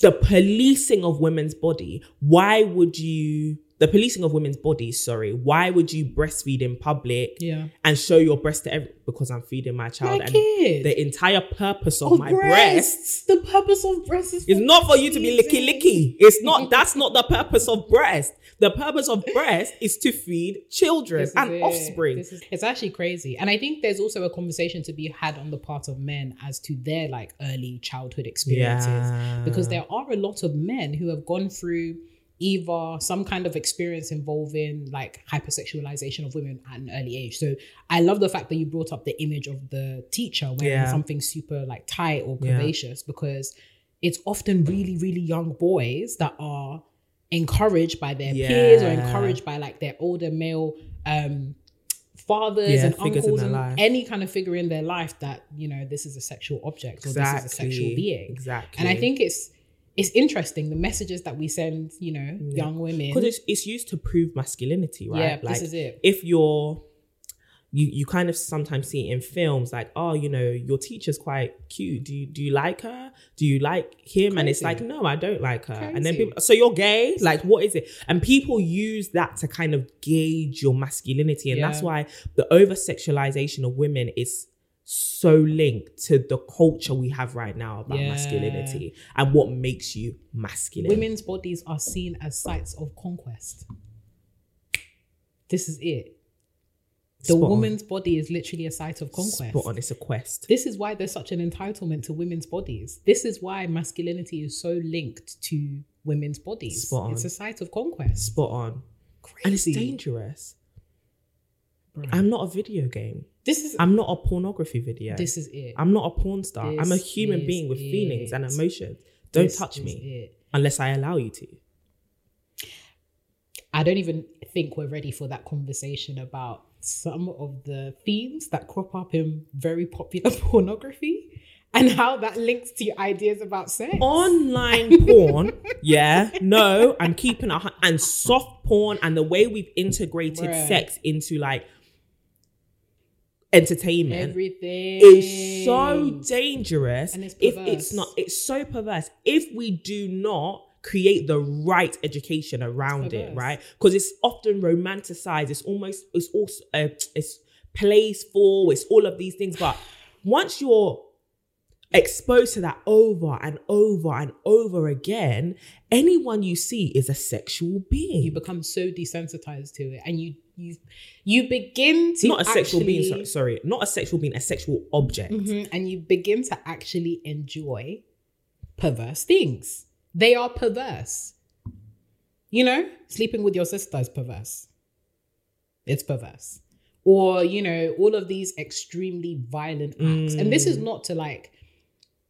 the policing of women's body. Why would you? The policing of women's bodies. Sorry. Why would you breastfeed in public? Yeah. And show your breast to every because I'm feeding my child. My and kid. the entire purpose of Of my breasts The purpose of breasts is it's not for you to be licky licky. It's not. *laughs* That's not the purpose of breast. The purpose of breast is to feed children and it. offspring. Is- it's actually crazy. And I think there's also a conversation to be had on the part of men as to their like early childhood experiences. Yeah. Because there are a lot of men who have gone through either some kind of experience involving like hypersexualization of women at an early age. So I love the fact that you brought up the image of the teacher wearing Yeah. something super like tight or Yeah. curvaceous because it's often really, really young boys that are encouraged by their peers or encouraged by like their older male um fathers Yeah, and uncles and life. any kind of figure in their life that you know this is a sexual object or this is a sexual being exactly. and i think it's it's interesting the messages that we send you know young women because it's, it's used to prove masculinity, right? Yeah, this is it. If you're, you you kind of sometimes see it in films like, oh, you know, your teacher's quite cute. Do you do you like her? Do you like him? And it's like, no, I don't like her. And then people, so you're gay? Like, what is it? And people use that to kind of gauge your masculinity, and that's why the over sexualization of women is so linked to the culture we have right now about Yeah. masculinity and what makes you masculine. women's bodies are seen as sites of conquest this is it the Spot on. woman's body is literally a site of conquest Spot on, it's a quest. This is why there's such an entitlement to women's bodies. This is why masculinity is so linked to women's bodies. Spot on. It's a site of conquest. Spot on. And it's dangerous. Bruh. I'm not a video game. This is I'm not a pornography video. this is it. I'm not a porn star. I'm a human being with feelings and emotions. Don't This touch me it. unless I allow you to. I don't even think we're ready for that conversation about some of the themes that crop up in very popular *laughs* pornography and how that links to your ideas about sex. Online *laughs* porn, yeah, no, I'm keeping a and soft porn and the way we've integrated Bruh. sex into like entertainment Everything is so dangerous And it's if it's not it's so perverse if we do not create the right education around it right? Because it's often romanticized. It's almost it's also uh, it's playful it's all of these things. But once you're exposed to that over and over and over again anyone you see is a sexual being you become so desensitized to it and you you you begin to not a sexual being actually- sorry not a sexual being a sexual object Mhm, and you begin to actually enjoy perverse things. They are perverse. You know, sleeping with your sister is perverse. It's perverse. Or, you know, all of these extremely violent acts. And this is not to like,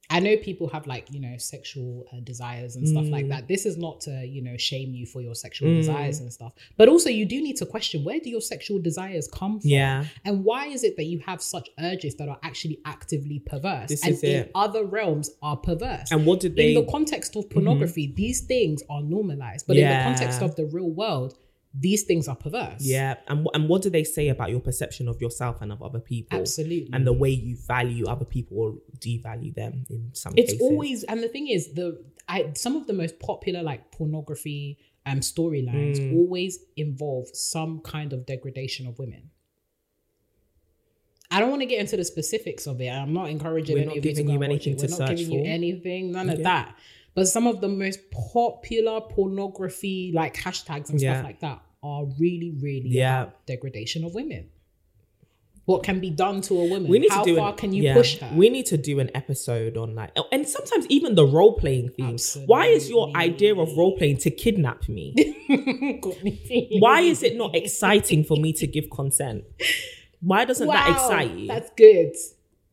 I know people have like, you know, sexual uh, desires and stuff Mm. like that. This is not to, you know, shame you for your sexual desires and stuff. But also, you do need to question where do your sexual desires come from? Yeah. And why is it that you have such urges that are actually actively perverse This and is in other realms are perverse? And what did they- Mm-hmm. In the context of pornography, these things are normalized. But in the context of the real world, these things are perverse. Yeah, and and what do they say about your perception of yourself and of other people? Absolutely. and the way you value other people or devalue them in some It's cases. always and the thing is the I some of the most popular like pornography um storylines Mm. always involve some kind of degradation of women. I don't want to get into the specifics of it. I'm not encouraging We're any not of you to giving you anything it. to We're not search giving you anything, none of that. But some of the most popular pornography like hashtags and Yeah. stuff like that are really, really Yeah. about degradation of women. What can be done to a woman? we need How to do far an, can you yeah, push her? We need to do an episode on like, oh, and sometimes even the role playing themes. Why is your idea of role playing to kidnap me? *laughs* Why is it not exciting for me to give consent? Why doesn't that excite you? That's good.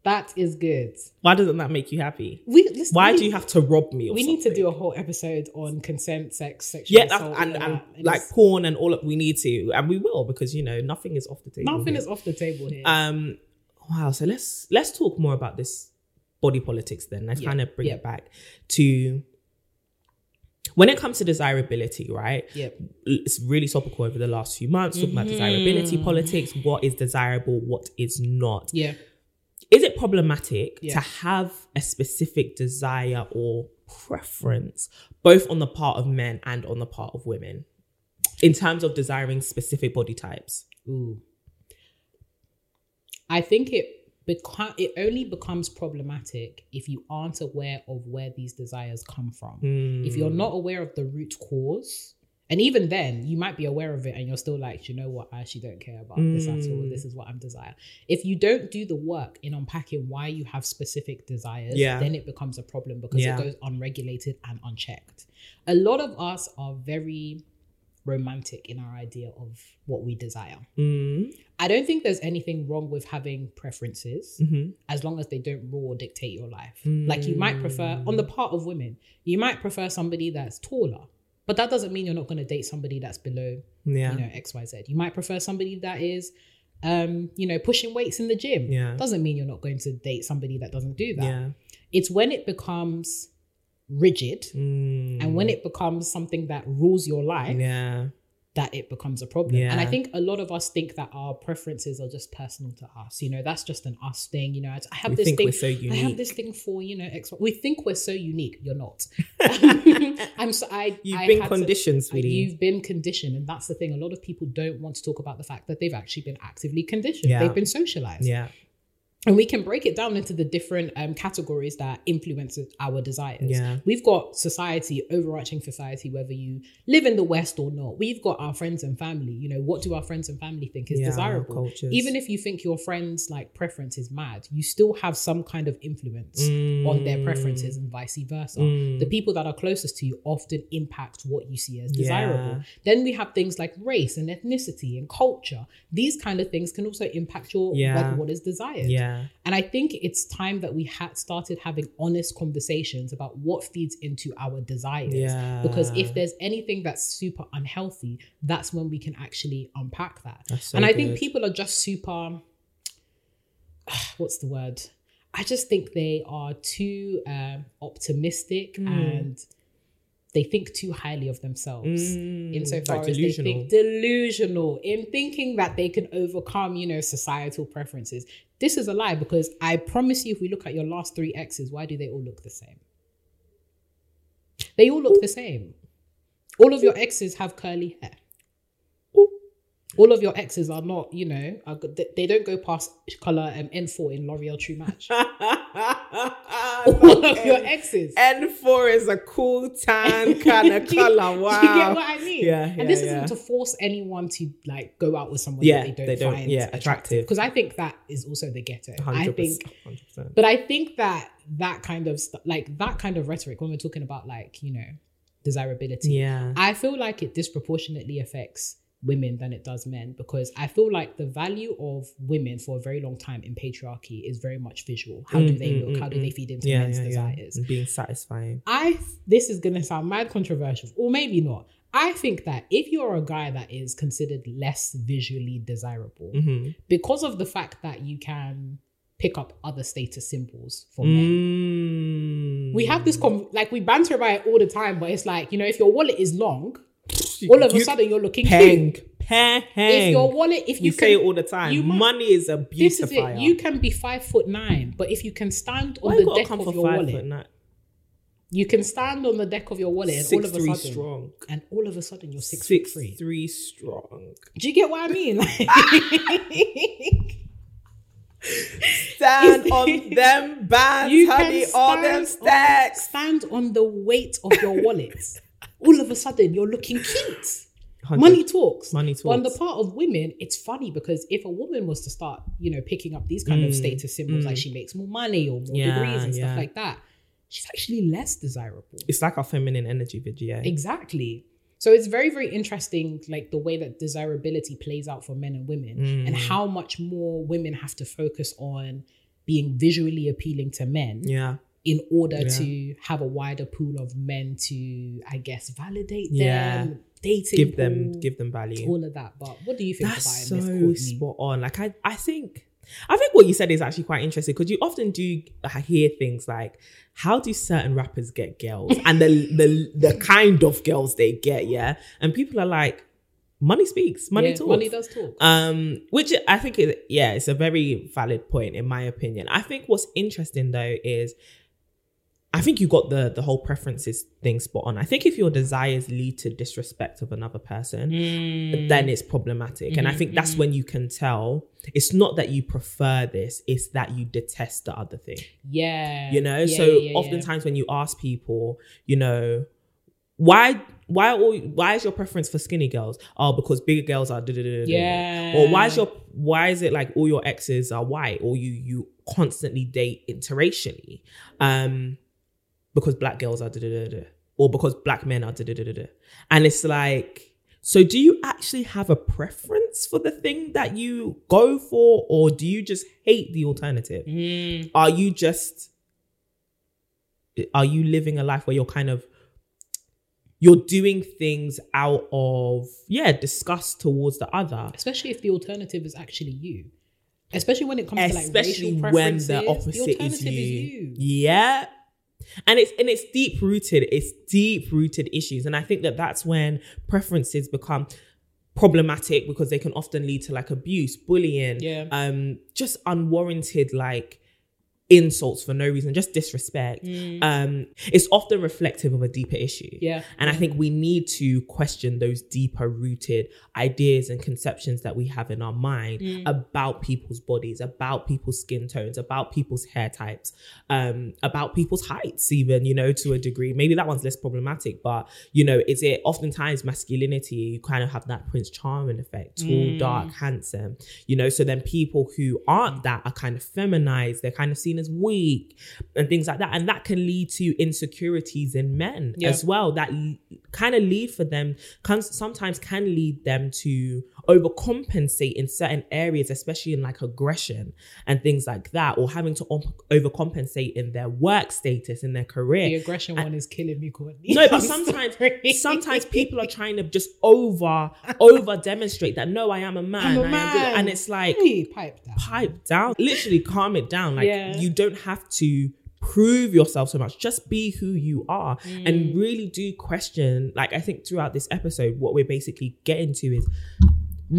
That is good. Why doesn't that make you happy? We, listen, Why we- do you have to rob me? Of We need to do a whole episode on consent, sex, sexual Yeah, assault, and, and that. like porn and all of we need to, and we will because you know nothing is off the table. nothing here. is off the table here. Um, wow. So let's let's talk more about this body politics. Then let's Yeah, kind of bring yeah. it back to when it comes to desirability, right? Yep. It's really topical over the last few months. Talking about desirability Mm-hmm. politics, what is desirable, what is not. yeah. Is it problematic Yeah. to have a specific desire or preference, both on the part of men and on the part of women, in terms of desiring specific body types? Ooh. I think it beca- it only becomes problematic if you aren't aware of where these desires come from. If you're hmm. not aware of the root cause, and even then, you might be aware of it and you're still like, you know what, I actually don't care about this at all. This is what I'm desire. If you don't do the work in unpacking why you have specific desires, Yeah. then it becomes a problem because Yeah. it goes unregulated and unchecked. A lot of us are very romantic in our idea of what we desire. Mm, I don't think there's anything wrong with having preferences mm-hmm. as long as they don't rule or dictate your life. Like you might prefer, on the part of women, you might prefer somebody that's taller, but that doesn't mean you're not going to date somebody that's below, Yeah. you know, X, Y, Z. You might prefer somebody that is, um, you know, pushing weights in the gym. Yeah. Doesn't mean you're not going to date somebody that doesn't do that. Yeah. It's when it becomes rigid Mm, and when it becomes something that rules your life yeah. That it becomes a problem. And I think a lot of us think that our preferences are just personal to us. You know, that's just an us thing. You know, I I have We this think thing. we're so I have this thing for you know X. We think we're so unique. You're not. *laughs* *laughs* I'm so I. You've I been had to- conditioned, sweetie. You've been conditioned, and that's the thing. A lot of people don't want to talk about the fact that they've actually been actively conditioned. Yeah. They've been socialized. Yeah. And we can break it down into the different um, categories that influence our desires. Yeah. We've got society, overarching society, whether you live in the West or not. We've got our friends and family. You know, what do our friends and family think is Yeah, desirable? cultures. Even if you think your friend's like preference is mad, you still have some kind of influence on their preferences and vice versa. Mm. The people that are closest to you often impact what you see as desirable. Yeah. Then we have things like race and ethnicity and culture. These kind of things can also impact your Yeah. like what is desired. Yeah. And I think it's time that we had started having honest conversations about what feeds into our desires. Yeah. Because if there's anything that's super unhealthy, that's when we can actually unpack that. So and I think people are just super *sighs* what's the word? I just think they are too um, optimistic Hmm. and they think too highly of themselves mm. insofar like as they think delusional in thinking that they can overcome, you know, societal preferences. This is a lie because I promise you, if we look at your last three exes, why do they all look the same? They all look the same. All of your exes have curly hair. All of your exes are not, you know, are, good- they- don't go past color um, N4 in L'Oreal True Match. *laughs* *laughs* All of your exes. N4 is a cool tan kind of color. Wow. You get what I mean? Yeah, yeah, and this yeah. isn't to force anyone to like go out with someone Yeah, that they don't, they don't- find yeah, attractive. Because I think that is also the ghetto. I 100%. think 100%. but I think that that kind of st- like that kind of rhetoric when we're talking about like you know desirability, Yeah. I feel like it disproportionately affects women than it does men because I feel like the value of women for a very long time in patriarchy is very much visual. How do they look? How do they feed into Mm, yeah, men's yeah, yeah. desires? And being satisfying. I this is gonna sound mad controversial, or maybe not. I think that if you're a guy that is considered less visually desirable, Mm-hmm. because of the fact that you can pick up other status symbols for men, Mm. we have this com- like we banter about it all the time, but it's like you know if your wallet is long, all of a sudden you're looking Peng. cute. Peng. If your wallet, if you, you, say it all the time. you mu- Money is a beautifier. this is it. You can be five foot nine, but if you can stand on Why the deck of your wallet, you can stand on the deck of your wallet, and Six all of a sudden, strong. and all of a sudden you're six, Six foot three. three strong. Do you get what I mean? *laughs* Stand on them bands, you honey, can all them stacks. stand on the weight of your wallet. All of a sudden, you're looking cute. Hundred. Money talks. Money But on the part of women, it's funny because if a woman was to start, you know, picking up these kind of status symbols, like she makes more money or more Mm. Yeah, degrees and yeah. stuff like that, she's actually less desirable. It's like our feminine energy video. Exactly. So it's very, very interesting, like the way that desirability plays out for men and women, Mm. and how much more women have to focus on being visually appealing to men Yeah. In order Yeah. to have a wider pool of men to, I guess, validate Yeah. them, dating, Give them give them value. all of that. But what do you think That's about so Miss spot on. Like I, I think, I think what you said is actually quite interesting because you often do hear things like, "How do certain rappers get girls?" and the *laughs* the the kind of girls they get, yeah. And people are like, "Money speaks, money Yeah, talks." money does talk. Um, which I think, is, yeah, it's a very valid point in my opinion. I think what's interesting though is, I think you got the the whole preferences thing spot on. I think if your desires lead to disrespect of another person, Mm. then it's problematic. And I think that's when you can tell it's not that you prefer this, it's that you detest the other thing. yeah. You know? Yeah, so yeah, yeah, oftentimes when you ask people, you know, why why all, why is your preference for skinny girls? Oh, because bigger girls are da da da da. da. Yeah. Or why is your why is it like all your exes are white or you you constantly date interracially? Um because black girls are da da da da. Or because black men are da da da da. And it's like so do you actually have a preference for the thing that you go for or do you just hate the alternative? Mm. Are you just are you living a life where you're kind of you're doing things out of yeah disgust towards the other especially if the alternative is actually you. Especially when it comes to like especially racial when the opposite is alternative you. yeah and it's and it's deep rooted it's deep rooted issues and i think that that's when preferences become problematic because they can often lead to like abuse bullying Yeah. um just unwarranted like insults for no reason, just disrespect. Um, it's often reflective of a deeper issue. Mm. Yeah. And I think we need to question those deeper rooted ideas and conceptions that we have in our mind Mm. about people's bodies, about people's skin tones, about people's hair types, um, about people's heights, even, you know, to a degree. Maybe that one's less problematic, but, you know, is it oftentimes masculinity? You kind of have that Prince Charming effect tall, Mm. dark, handsome, you know, so then people who aren't that are kind of feminized, they're kind of seen as weak and things like that. And that can lead to insecurities in men Yeah. as well that kind of lead for them can sometimes can lead them to overcompensate in certain areas especially in like aggression and things like that or having to om- overcompensate in their work status in their career The aggression one is killing me, Courtney. no, but *laughs* I'm sometimes sometimes people are trying to just over *laughs* over demonstrate that no, I am a man. A man. and it's like Hey, pipe down. pipe down. Literally calm it down. Like Yeah. you don't have to prove yourself so much. Just be who you are. Mm. And really do question, like I think throughout this episode, what we're basically getting to is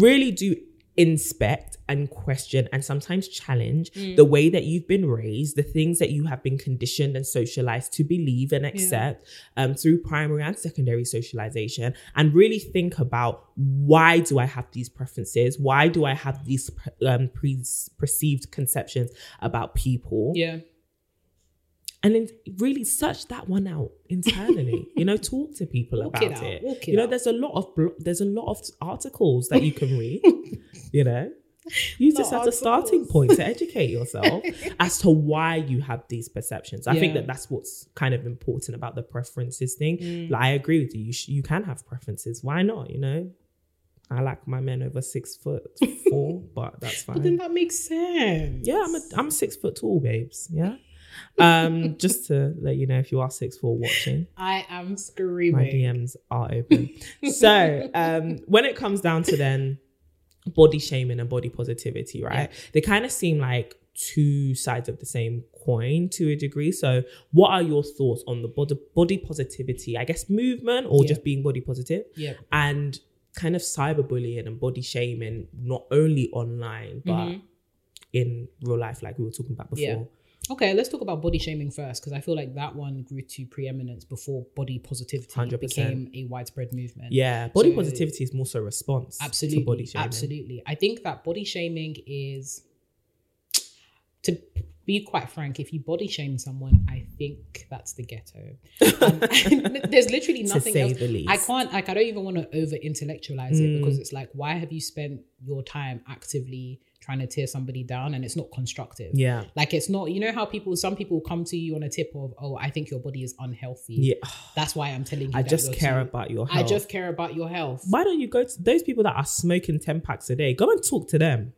really do inspect and question and sometimes challenge Mm. the way that you've been raised, the things that you have been conditioned and socialized to believe and accept um, through primary and secondary socialization, and really think about why do I have these preferences? Why do I have these um, pre- perceived conceptions about people? Yeah. And then really search that one out internally. you know, *laughs* talk to people Walk about it it. out, walk it you know, out. there's a lot of blo- there's a lot of articles that you can read. *laughs* you know, use this as a starting point to educate yourself *laughs* as to why you have these perceptions. I think that that's what's kind of important about the preferences thing. Mm. Like, I agree with you. You sh- you can have preferences. Why not? You know. I like my men over six foot four, but that's fine. But then that makes sense. Yeah, I'm a I'm six foot tall, babes. Yeah. Um, just to let you know if you are six four watching, I am screaming. my. DMs are open. so um when it comes down to then body shaming and body positivity, right? They kind of seem like two sides of the same coin to a degree. So what are your thoughts on the body body positivity, I guess movement or Yeah. just being body positive? Yeah. And kind of cyberbullying and body shaming, not only online, but Mhm. in real life, like we were talking about before. Yeah. Okay, let's talk about body shaming first because I feel like that one grew to preeminence before body positivity 100%. became a widespread movement. Yeah, body So- positivity is more so a response absolutely to body shaming. absolutely i think that body shaming is to be quite frank if you body shame someone i think that's the ghetto Um, *laughs* *laughs* there's literally nothing else i can't like i don't even want to over intellectualize it Mm. because it's like why have you spent your time actively trying to tear somebody down and it's not constructive Yeah, like it's not you know how people some people come to you on a tip of oh i think your body is unhealthy yeah. that's why i'm telling you I just care too- about your health. i just care about your health Why don't you go to those people that are smoking ten packs a day? Go and talk to them.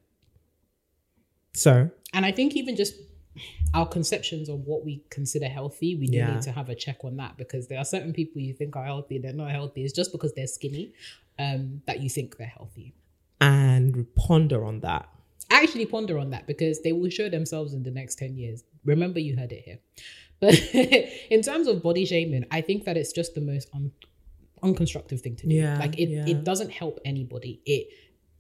So And I think even just our conceptions of what we consider healthy, we do Yeah. need to have a check on that because there are certain people you think are healthy, they're not healthy. It's just because they're skinny um, that you think they're healthy. and ponder on that. Actually, ponder on that because they will show themselves in the next 10 years. Remember, you heard it here. But *laughs* in terms of body shaming, I think that it's just the most un- unconstructive thing to do. Yeah, like it, yeah. it doesn't help anybody. It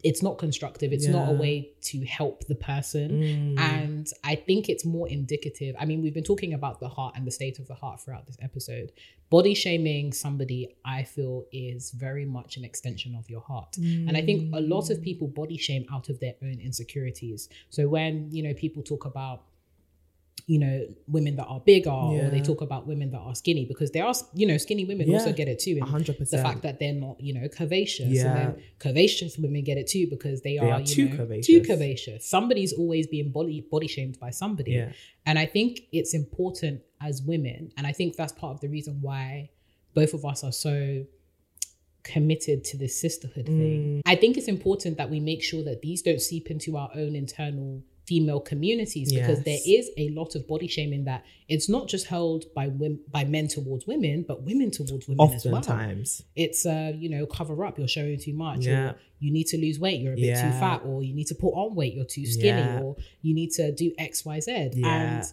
it's not constructive. It's not a way to help the person. Mm. And I think it's more indicative. I mean, we've been talking about the heart and the state of the heart throughout this episode. Body shaming somebody, I feel, is very much an extension of your heart. And I think a lot of people body shame out of their own insecurities. So when, you know, people talk about, you know, women that are bigger or they talk about women that are skinny because there are, you know, skinny women also get it too. And 100%. The fact that they're not, you know, curvaceous. Yeah. And then curvaceous women get it too because they, are, are you too know, curvaceous. too curvaceous. Somebody's always being body body shamed by somebody. Yeah. And I think it's important as women, and I think that's part of the reason why both of us are so committed to this sisterhood Mm. thing. I think it's important that we make sure that these don't seep into our own internal female communities because Yes. there is a lot of body shaming that it's not just held by women by men towards women but women towards women as well Oftentimes. it's uh you know cover up you're showing too much Yeah. you need to lose weight you're a bit Yeah. too fat or you need to put on weight you're too skinny Yeah. or you need to do xyz Yeah. and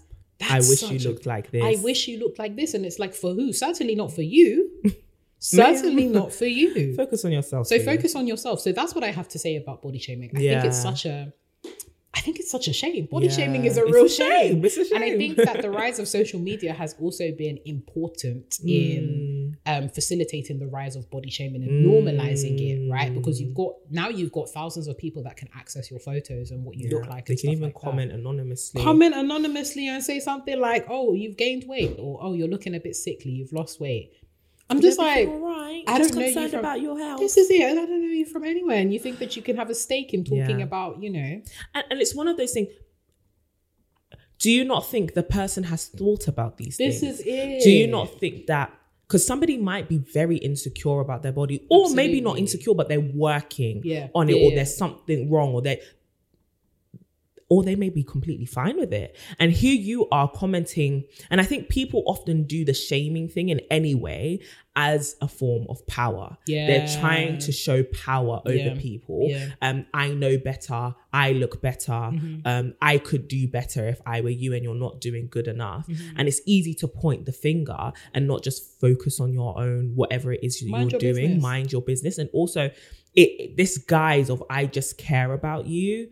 I wish you such a- looked like this. i wish you looked like this and it's like for who certainly not for you *laughs* certainly not for you *laughs* Focus on yourself. so focus on yourself so that's what i have to say about body shaming i think it's such a think it's such a shame. Body Yeah, shaming is a real a shame. shame. It's a shame. And I think that the *laughs* rise of social media has also been important in Mm. um, facilitating the rise of body shaming and normalizing it, right? Because you've got now you've got thousands of people that can access your photos and what you look like. they and can even like that. comment anonymously. comment anonymously and say something like, "Oh, you've gained weight," or "Oh, you're looking a bit sickly. You've lost weight." I'm just like, all right. I Just don't know you from- about your health. this is it. and I don't know you from anywhere, and you think that you can have a stake in talking Yeah. about, you know, and, and it's one of those things. Do you not think the person has thought about these things? this things? is it. Do you not think that because somebody might be very insecure about their body, or maybe not insecure, but they're working Yeah. on it, Yeah, or there's something wrong, or they or they may be completely fine with it. And here you are commenting, and I think people often do the shaming thing in any way as a form of power. Yeah. They're trying to show power over Yeah. people. Yeah. Um, I know better, I look better, Mm-hmm. um, I could do better if I were you and you're not doing good enough. Mm-hmm. And it's easy to point the finger and not just focus on your own, whatever it is Mind you're your doing, business. mind your business. And also it, it- this guise of I just care about you.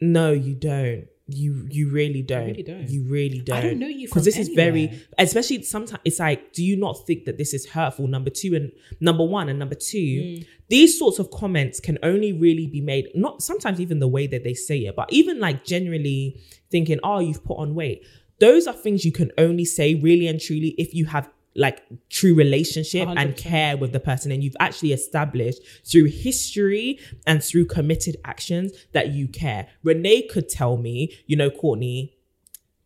No, you don't. You you really don't. really don't. You really don't. I don't know you because this is very, especially sometimes it's like, do you not think that this is hurtful? Number two and number one and number two, Mm. these sorts of comments can only really be made. Not sometimes even the way that they say it, but even like generally thinking, oh, you've put on weight. Those are things you can only say really and truly if you have like true relationship and 100%. care with the person and you've actually established through history and through committed actions that you care. Renee could tell me, you know, Courtney,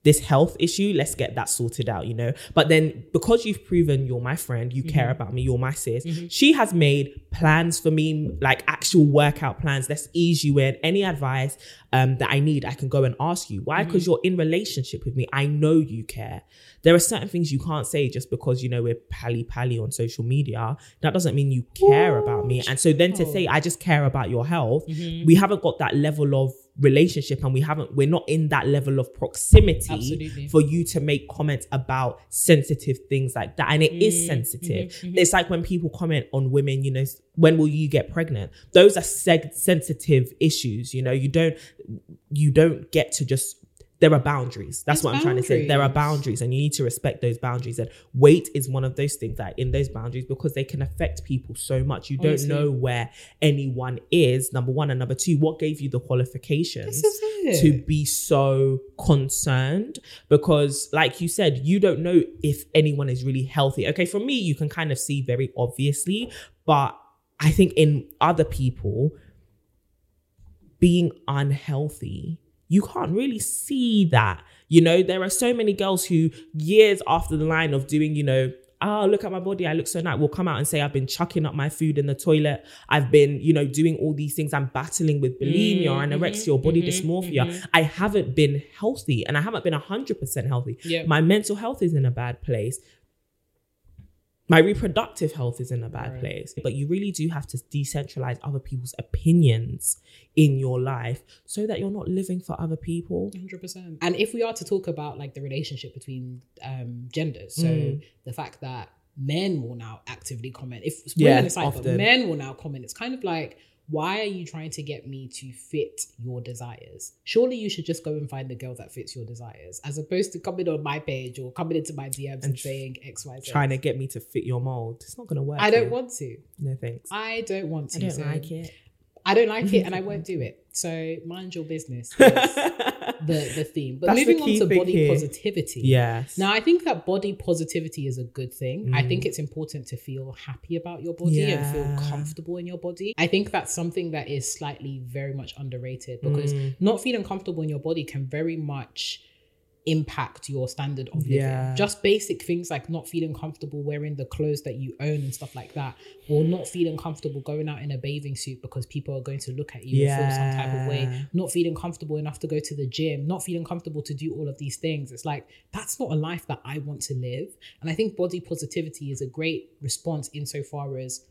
this health issue, let's get that sorted out, you know. But then because you've proven you're my friend, you care mm-hmm. about me, you're my sis, mm-hmm. she has made plans for me, like actual workout plans. Let's ease you in. Any advice um, that I need, I can go and ask you. Why? Mm-hmm. Because you're in relationship with me. I know you care. There are certain things you can't say just because, you know, we're pally pally on social media. That doesn't mean you care about me. And so then to say, I just care about your health, we haven't got that level of relationship and we haven't we're not in that level of proximity Absolutely. for you to make comments about sensitive things like that. And it Mm, is sensitive. mm-hmm, it's like when people comment on women you know when will you get pregnant? Those are seg- sensitive issues you know you don't you don't get to just there are boundaries. That's what i'm trying to say. There are boundaries. boundaries and you need to respect those boundaries. And weight is one of those things that in those boundaries because they can affect people so much. You don't know where anyone is number one. And number two what gave you the qualifications This is it. to be so concerned? Because like you said you don't know if anyone is really healthy. Okay for me you can kind of see very obviously but i think in other people being unhealthy you can't really see that you know? There are so many girls who years after the line of doing you know oh look at my body i look so nice will come out and say i've been chucking up my food in the toilet. I've been you know doing all these things. I'm battling with bulimia Mm-hmm, anorexia or body dysmorphia. i haven't been healthy and i haven't been 100% healthy. Yeah. my mental health is in a bad place my reproductive health is in a bad place but you really do have to decentralize other people's opinions in your life so that you're not living for other people. 100% and if we are to talk about like the relationship between um genders so Mm. the fact that men will now actively comment if Yeah, women aside but men will now comment it's kind of like why are you trying to get me to fit your desires? Surely you should just go and find the girl that fits your desires as opposed to coming on my page or coming into my dms and, tr- saying xyz trying to get me to fit your mold. It's not gonna work i don't yeah. want to. No thanks. I don't want to I don't so like it i don't like it and i won't do it so mind your business *laughs* the the theme but That's moving on to body here. positivity yes now, I think that body positivity is a good thing. I Mm. think it's important to feel happy about your body and feel comfortable in your body. I think that's something that is slightly very much underrated because Mm. not feeling comfortable in your body can very much impact your standard of living. Yeah. Just basic things like not feeling comfortable wearing the clothes that you own and stuff like that, or not feeling comfortable going out in a bathing suit because people are going to look at you and feel some type of way, not feeling comfortable enough to go to the gym, not feeling comfortable to do all of these things. It's like that's not a life that I want to live. And I think body positivity is a great response insofar as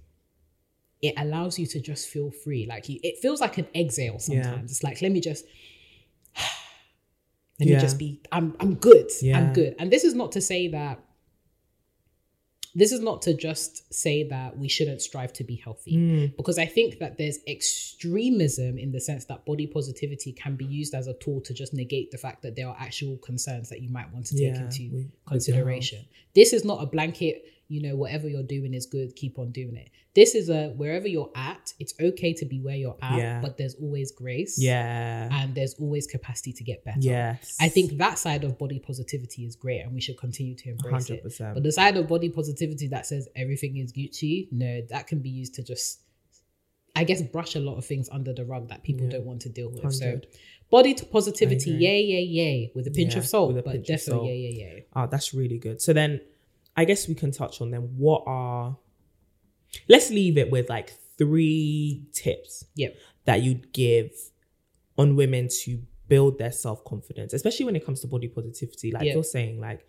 it allows you to just feel free. Like you, it feels like an exhale sometimes. It's like let me just *sighs* *sighs* let Yeah. me just be I'm I'm good. Yeah. I'm good. And this is not to say that this is not to just say that we shouldn't strive to be healthy Mm. because I think that there's extremism in the sense that body positivity can be used as a tool to just negate the fact that there are actual concerns that you might want to take Yeah, into your consideration. This is not a blanket, you know, whatever you're doing is good, keep on doing it. This is a wherever you're at, it's okay to be where you're at, Yeah. but there's always grace. Yeah. And there's always capacity to get better. Yes. I think that side of body positivity is great and we should continue to embrace it. 100%. But the side of body positivity that says everything is Gucci, no, that can be used to just, I guess, brush a lot of things under the rug that people Yeah. don't want to deal with. 100. So, body to positivity, yay, yay, yay, with a pinch Yeah, of salt, but definitely yay, yay, yay. Oh, that's really good. So then I guess we can touch on them. what are let's leave it with like three tips Yep. that you'd give on women to build their self-confidence, especially when it comes to body positivity. Like Yeah. you're saying, like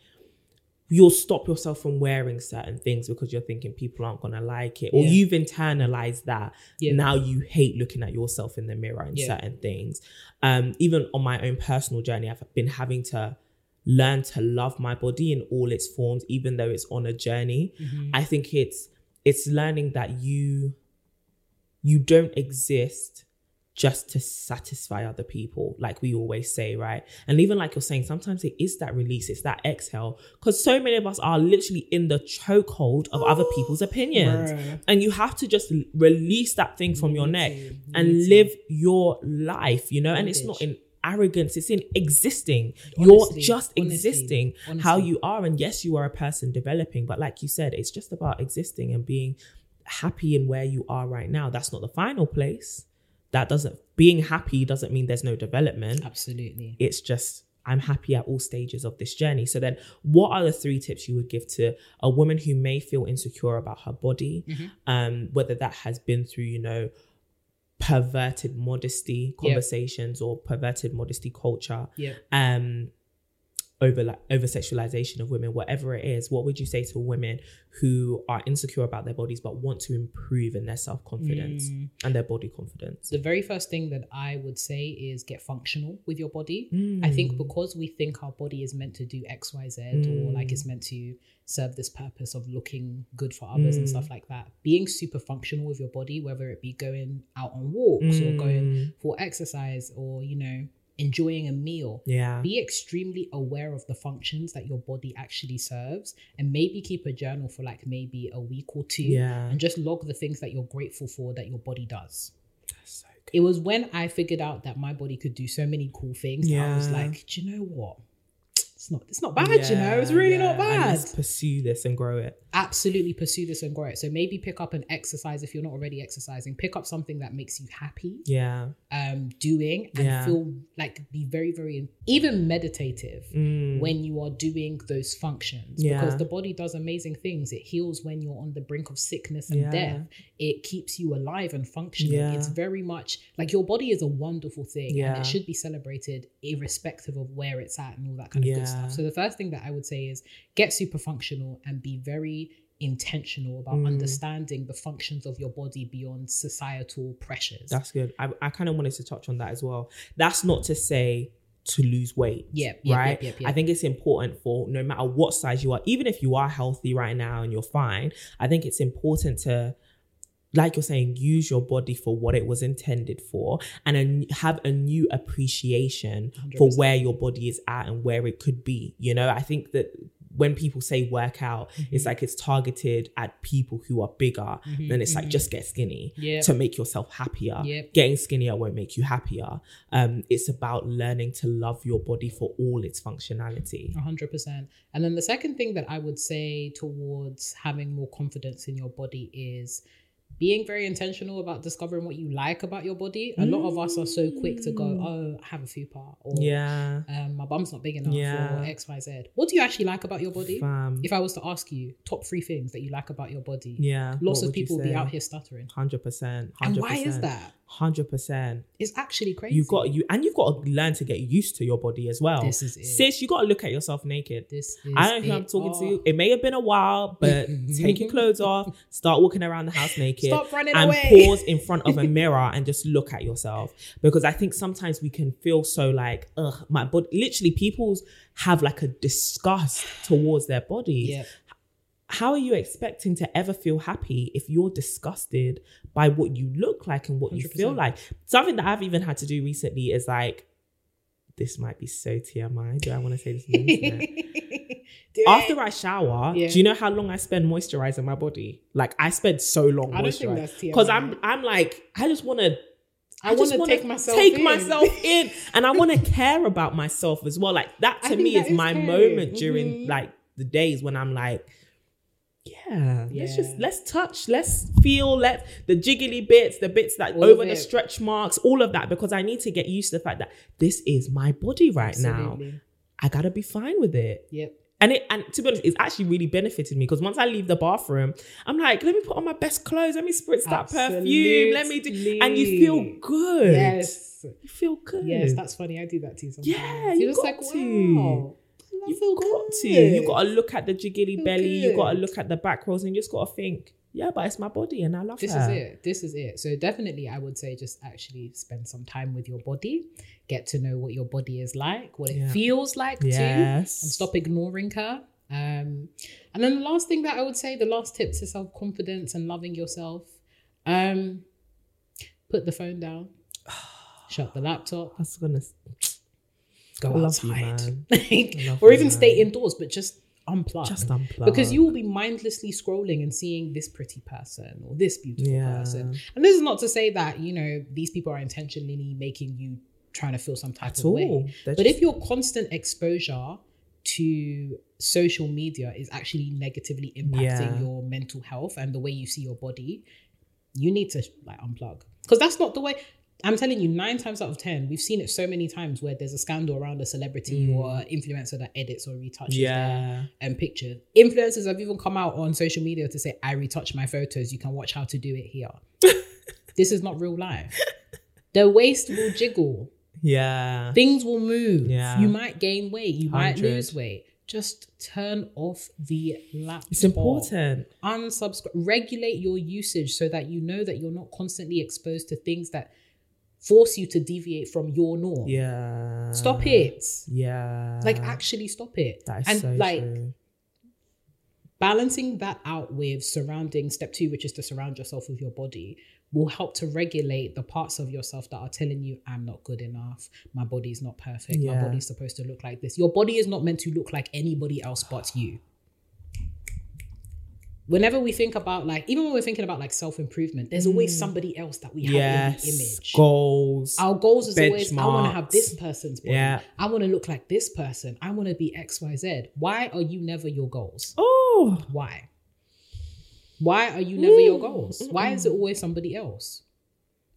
you'll stop yourself from wearing certain things because you're thinking people aren't gonna like it. Or Yeah. you've internalized that. Yeah. Now you hate looking at yourself in the mirror and Yeah. certain things. Um, even on my own personal journey, I've been having to learn to love my body in all its forms, even though it's on a journey. Mm-hmm. I think it's it's learning that you you don't exist just to satisfy other people, like we always say, right? And even like you're saying, sometimes it is that release, it's that exhale, because so many of us are literally in the chokehold of other people's opinions, Bruh. and you have to just release that thing from your neck to, and live your life, you know. And it's not in arrogance; it's in existing. Honestly, you're just honestly, existing how you are, and yes, you are a person developing, but like you said, it's just about existing and being happy in where you are right now. That's not the final place. That doesn't being happy doesn't mean there's no development. Absolutely. It's just I'm happy at all stages of this journey. So then what are the three tips you would give to a woman who may feel insecure about her body? Mm-hmm. Um, whether that has been through, you know, perverted modesty conversations or perverted modesty culture Yeah. um over like over sexualization of women whatever it is what would you say to women who are insecure about their bodies but want to improve in their self-confidence Mm. and their body confidence The very first thing that I would say is get functional with your body. I Mm. think because we think our body is meant to do X, Y, Z, or like it's meant to serve this purpose of looking good for others and Mm. stuff like that, being super functional with your body, whether it be going out on walks or going Mm. for exercise or, you know, enjoying a meal, yeah be extremely aware of the functions that your body actually serves and maybe keep a journal for like maybe a week or two Yeah. and just log the things that you're grateful for that your body does so it was when I figured out that my body could do so many cool things that I was like, do you know what? It's not it's not bad, you know, it's really not Yeah, and bad. let's pursue this and grow it Absolutely pursue this and grow it. So maybe pick up an exercise if you're not already exercising. Pick up something that makes you happy yeah um doing and Yeah. feel like be very, very even meditative Mm. when you are doing those functions. Yeah. Because the body does amazing things. It heals when you're on the brink of sickness and Yeah. death. It keeps you alive and functioning. Yeah. It's very much like your body is a wonderful thing Yeah. and it should be celebrated irrespective of where it's at and all that kind of Yeah. good stuff. So the first thing that I would say is get super functional and be very intentional about Mm. understanding the functions of your body beyond societal pressures. that's good i, I kind of wanted to touch on that as well that's not to say to lose weight Yep, yep, right yep, yep. i think it's important for no matter what size you are even if you are healthy right now and you're fine i think it's important to like you're saying, use your body for what it was intended for and a, have a new appreciation for 100%. where your body is at and where it could be. You know, I think that when people say workout, Mm-hmm. it's like it's targeted at people who are bigger. Then it's like just get skinny Yep. to make yourself happier. Yep. Getting skinnier won't make you happier. Um, it's about learning to love your body for all its functionality. Hundred percent. And then the second thing that I would say towards having more confidence in your body is being very intentional about discovering what you like about your body. A lot of us are so quick to go, oh, I have a fupa, or Yeah. um, my bum's not big enough, Yeah. or X, Y, Z. What do you actually like about your body? Fam. If I was to ask you top three things that you like about your body, Yeah. lots of people will be out here stuttering. Hundred percent. And why is that? Hundred percent. It's actually crazy. You've got you, and you've got to learn to get used to your body as well. This is it. Sis, you got to look at yourself naked. This is I don't know who I'm talking Oh. to. It may have been a while, but *laughs* take your clothes off, start walking around the house naked, Stop running and away. pause in front of a *laughs* mirror and just look at yourself. Because I think sometimes we can feel so like, ugh, my body. Literally, people's have like a disgust towards their bodies. Yep. How are you expecting to ever feel happy if you're disgusted by what you look like and what you feel like? Something that I've even had to do recently is like, this might be so TMI. Do I want to say this on the internet? Do After it. I shower, Yeah. do you know how long I spend moisturizing my body? Like I spend so long I moisturizing because I'm I'm like I just want to. I just wanna wanna take myself take in. myself *laughs* in, and I want to care about myself as well. Like that to think me is is my caring. moment during Mhm. like the days when I'm like, yeah, let's just let's touch, let's feel, let the jiggly bits, the bits that All over the stretch marks, all of that, because I need to get used to the fact that this is my body right now. I gotta be fine with it. Yep. And it and to be honest, it's actually really benefited me because once I leave the bathroom, I'm like, let me put on my best clothes, let me spritz that perfume, let me do and you feel good. Yes. You feel good. Yes, that's funny. I do that too sometimes. Yeah, you just got like, to. wow. You've got to. good. You gotta look at the jiggly Feel belly, You've gotta look at the back rolls, and you just gotta think, yeah, but it's my body and I love This her. is it. This is it. So definitely, I would say just actually spend some time with your body, get to know what your body is like, what it feels like too, and stop ignoring her. Um, and then the last thing that I would say, the last tip to self confidence and loving yourself, um, put the phone down, *sighs* shut the laptop, I was gonna go love you, outside, *laughs* love or you, even stay indoors, but just unplug. just unplug. Because you will be mindlessly scrolling and seeing this pretty person or this beautiful Yeah. person. And this is not to say that, you know, these people are intentionally making you trying to feel some type At of way. They're But just- if your constant exposure to social media is actually negatively impacting Yeah. your mental health and the way you see your body, you need to like unplug. Because that's not the way. I'm telling you, nine times out of ten, we've seen it so many times where there's a scandal around a celebrity mm. or influencer that edits or retouches their um, Yeah. and pictures. Influencers have even come out on social media to say, I retouch my photos. You can watch how to do it here. *laughs* this is not real life. The waist will jiggle. Yeah. Things will move. Yeah. You might gain weight. You might lose weight. Just turn off the laptop. It's important. Unsubscribe. Regulate your usage so that you know that you're not constantly exposed to things that force you to deviate from your norm. Yeah. Stop it. Yeah. Like actually stop it. that is and so like true. balancing that out with surrounding step two, which is to surround yourself with your body, will help to regulate the parts of yourself that are telling you, I'm not good enough. My body's not perfect. My body's supposed to look like this. Your body is not meant to look like anybody else but you. Whenever we think about like, even when we're thinking about like self improvement, there's always mm. somebody else that we have in the image. Goals. Our goals is always I want to have this person's body. Yeah. I want to look like this person. I want to be XYZ. Why are you never your goals? oh. Why? Why are you never your goals? Mm. Why is it always somebody else?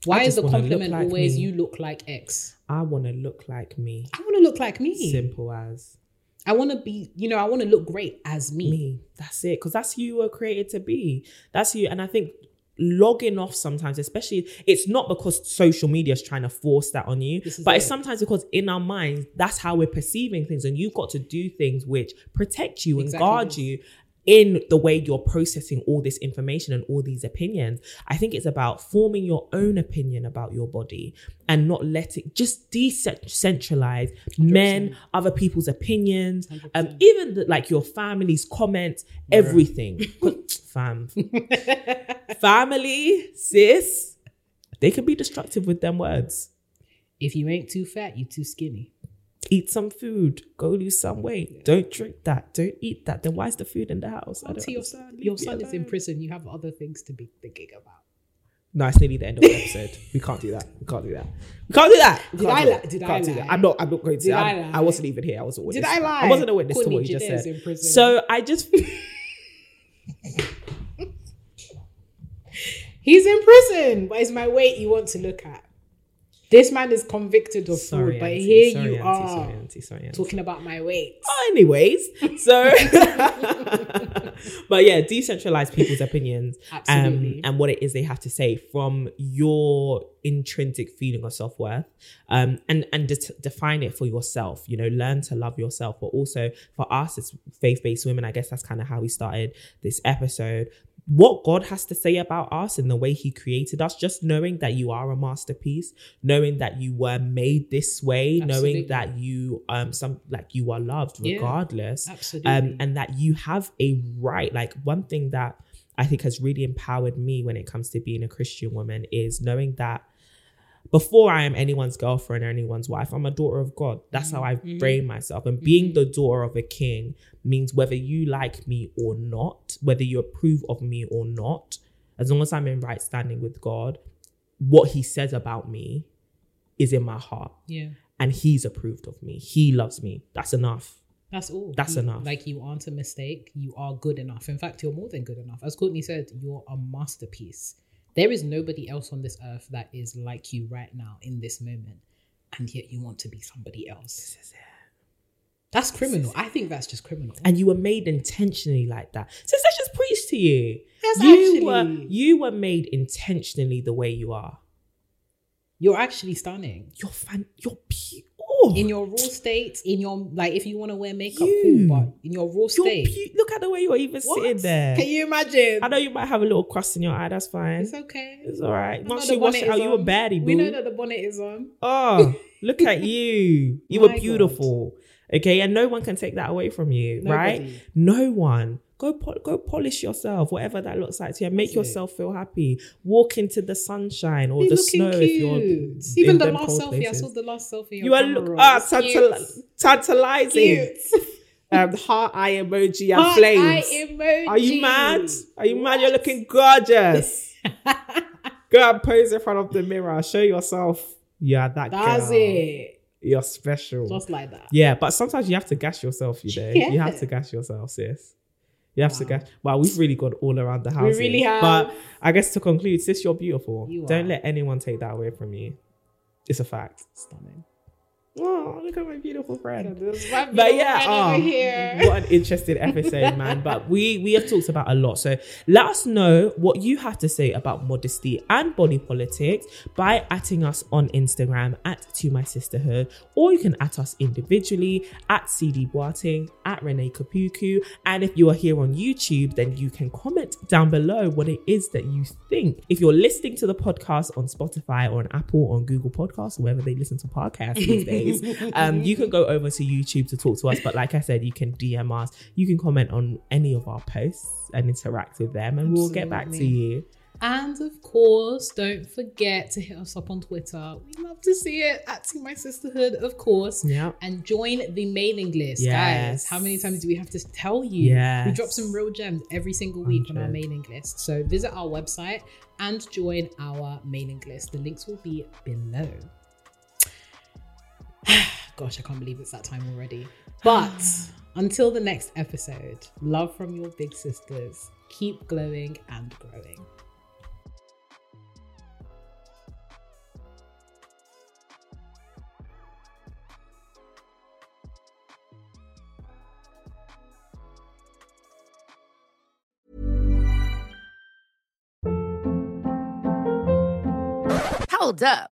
Why is the compliment like always me. you look like X? I want to look like me. I want to look like me. Simple as I want to be, you know, I want to look great as me. me. That's it. Because that's who you were created to be. That's you. And I think logging off sometimes, especially, it's not because social media is trying to force that on you, but it's sometimes because in our minds, that's how we're perceiving things. And you've got to do things which protect you and Exactly guard you in the way you're processing all this information and all these opinions. I think it's about forming your own opinion about your body and not letting just decentralize men, other people's opinions, um, even the, like your family's comments, everything. 'Cause, *laughs* Fam, family, sis, they can be destructive with them words. If you ain't too fat, you're too skinny. Eat some food, go lose some weight. Don't drink that. Don't eat that. Then why is the food in the house? I don't Until your son, Leave your son is in prison, you have other things to be thinking about. No, it's nearly the end of the episode. we can't do that. We can't do that. We can't do that. We Did I lie? Did I can't do lie? that. I'm not. I'm not going to. Did I'm- lie? I wasn't even here. I was a witness. Did I lie? I wasn't a witness to what you just said. in prison. So I just. *laughs* He's in prison, but it's my weight you want to look at. This man is convicted of sorry, fraud, but auntie, here sorry, you auntie, are Sorry, auntie, sorry, talking about my weight. Oh, anyways, so *laughs* *laughs* but yeah, decentralize people's opinions um, and what it is they have to say from your intrinsic feeling of self worth, um, and and de- define it for yourself. You know, learn to love yourself, but also for us as faith based women, I guess that's kind of how we started this episode. What God has to say about us and the way He created us, just knowing that you are a masterpiece, knowing that you were made this way, Absolutely. knowing that you um some like you are loved Yeah, regardless. absolutely. Um and that you have a right. Like one thing that I think has really empowered me when it comes to being a Christian woman is knowing that before I am anyone's girlfriend or anyone's wife, I'm a daughter of God. That's how I Mm-hmm. frame myself. And being the daughter of a king means whether you like me or not, whether you approve of me or not, as long as I'm in right standing with God, what he says about me is in my heart. Yeah. And he's approved of me. He loves me. That's enough. That's all. That's You- enough. Like you aren't a mistake. You are good enough. In fact, you're more than good enough. As Courtney said, you're a masterpiece. There is nobody else on this earth that is like you right now in this moment, and yet you want to be somebody else. That's criminal. I think that's just criminal. And you were made intentionally like that. Since I just preached to you. Yes, you were you were made intentionally the way you are. You're actually stunning. You're fan you're pure. Oh, In your raw state, in your like, if you want to wear makeup, You. cool. But in your raw state, pu- look at the way you're even What? sitting there. Can you imagine? I know you might have a little crust in your eye, that's fine. It's okay. It's all right. Once you wash it out, you a baddie, boo. We know that the bonnet is on. Oh, *laughs* look at you. You were beautiful. Okay, and no one can take that away from you, right? No one. Go po- go polish yourself, whatever that looks like to you. Make That's it. yourself feel happy. Walk into the sunshine or Be the snow if you're cute. Even the last selfie, places. I saw the last selfie. You are look ah, tantal- tantalizing. Cute. *laughs* Um, heart eye emoji and Heart flames. eye emoji. Are you mad? Are you mad? You're looking gorgeous. *laughs* Go and pose in front of the mirror. Show yourself. Yeah, that That's girl. it. You're special. Just like that. Yeah, but sometimes you have to gas yourself, you know. *laughs* You have to gas yourself, sis. You have to Wow. gas. Wow, we've really gone all around the house. We really have. But I guess to conclude, sis, you're beautiful. You Don't let anyone take that away from you. It's a fact. Stunning. Oh, look at my beautiful friend. But But yeah, um, here. what an interesting episode, man. But we we have talked about a lot. So let us know what you have to say about modesty and body politics by atting us on Instagram at To My Sisterhood, or you can at us individually at CD Botaneg, at Renee Kapuku. And if you are here on YouTube, then you can comment down below what it is that you think. If you're listening to the podcast on Spotify or on Apple or on Google Podcasts, wherever they listen to podcasts these days, *laughs* *laughs* um, you can go over to YouTube to talk to us. But like I said, you can DM us, you can comment on any of our posts and interact with them, and we'll get back to you. And of course, don't forget to hit us up on Twitter. We love to see it at To My Sisterhood, of course. Yeah. And join the mailing list, Yes. guys. How many times do we have to tell you? We drop some real gems every single week on our mailing list. So visit our website and join our mailing list. The links will be below. *sighs* Gosh, I can't believe it's that time already. But *sighs* until the next episode, love from your big sisters. Keep glowing and growing. Hold up.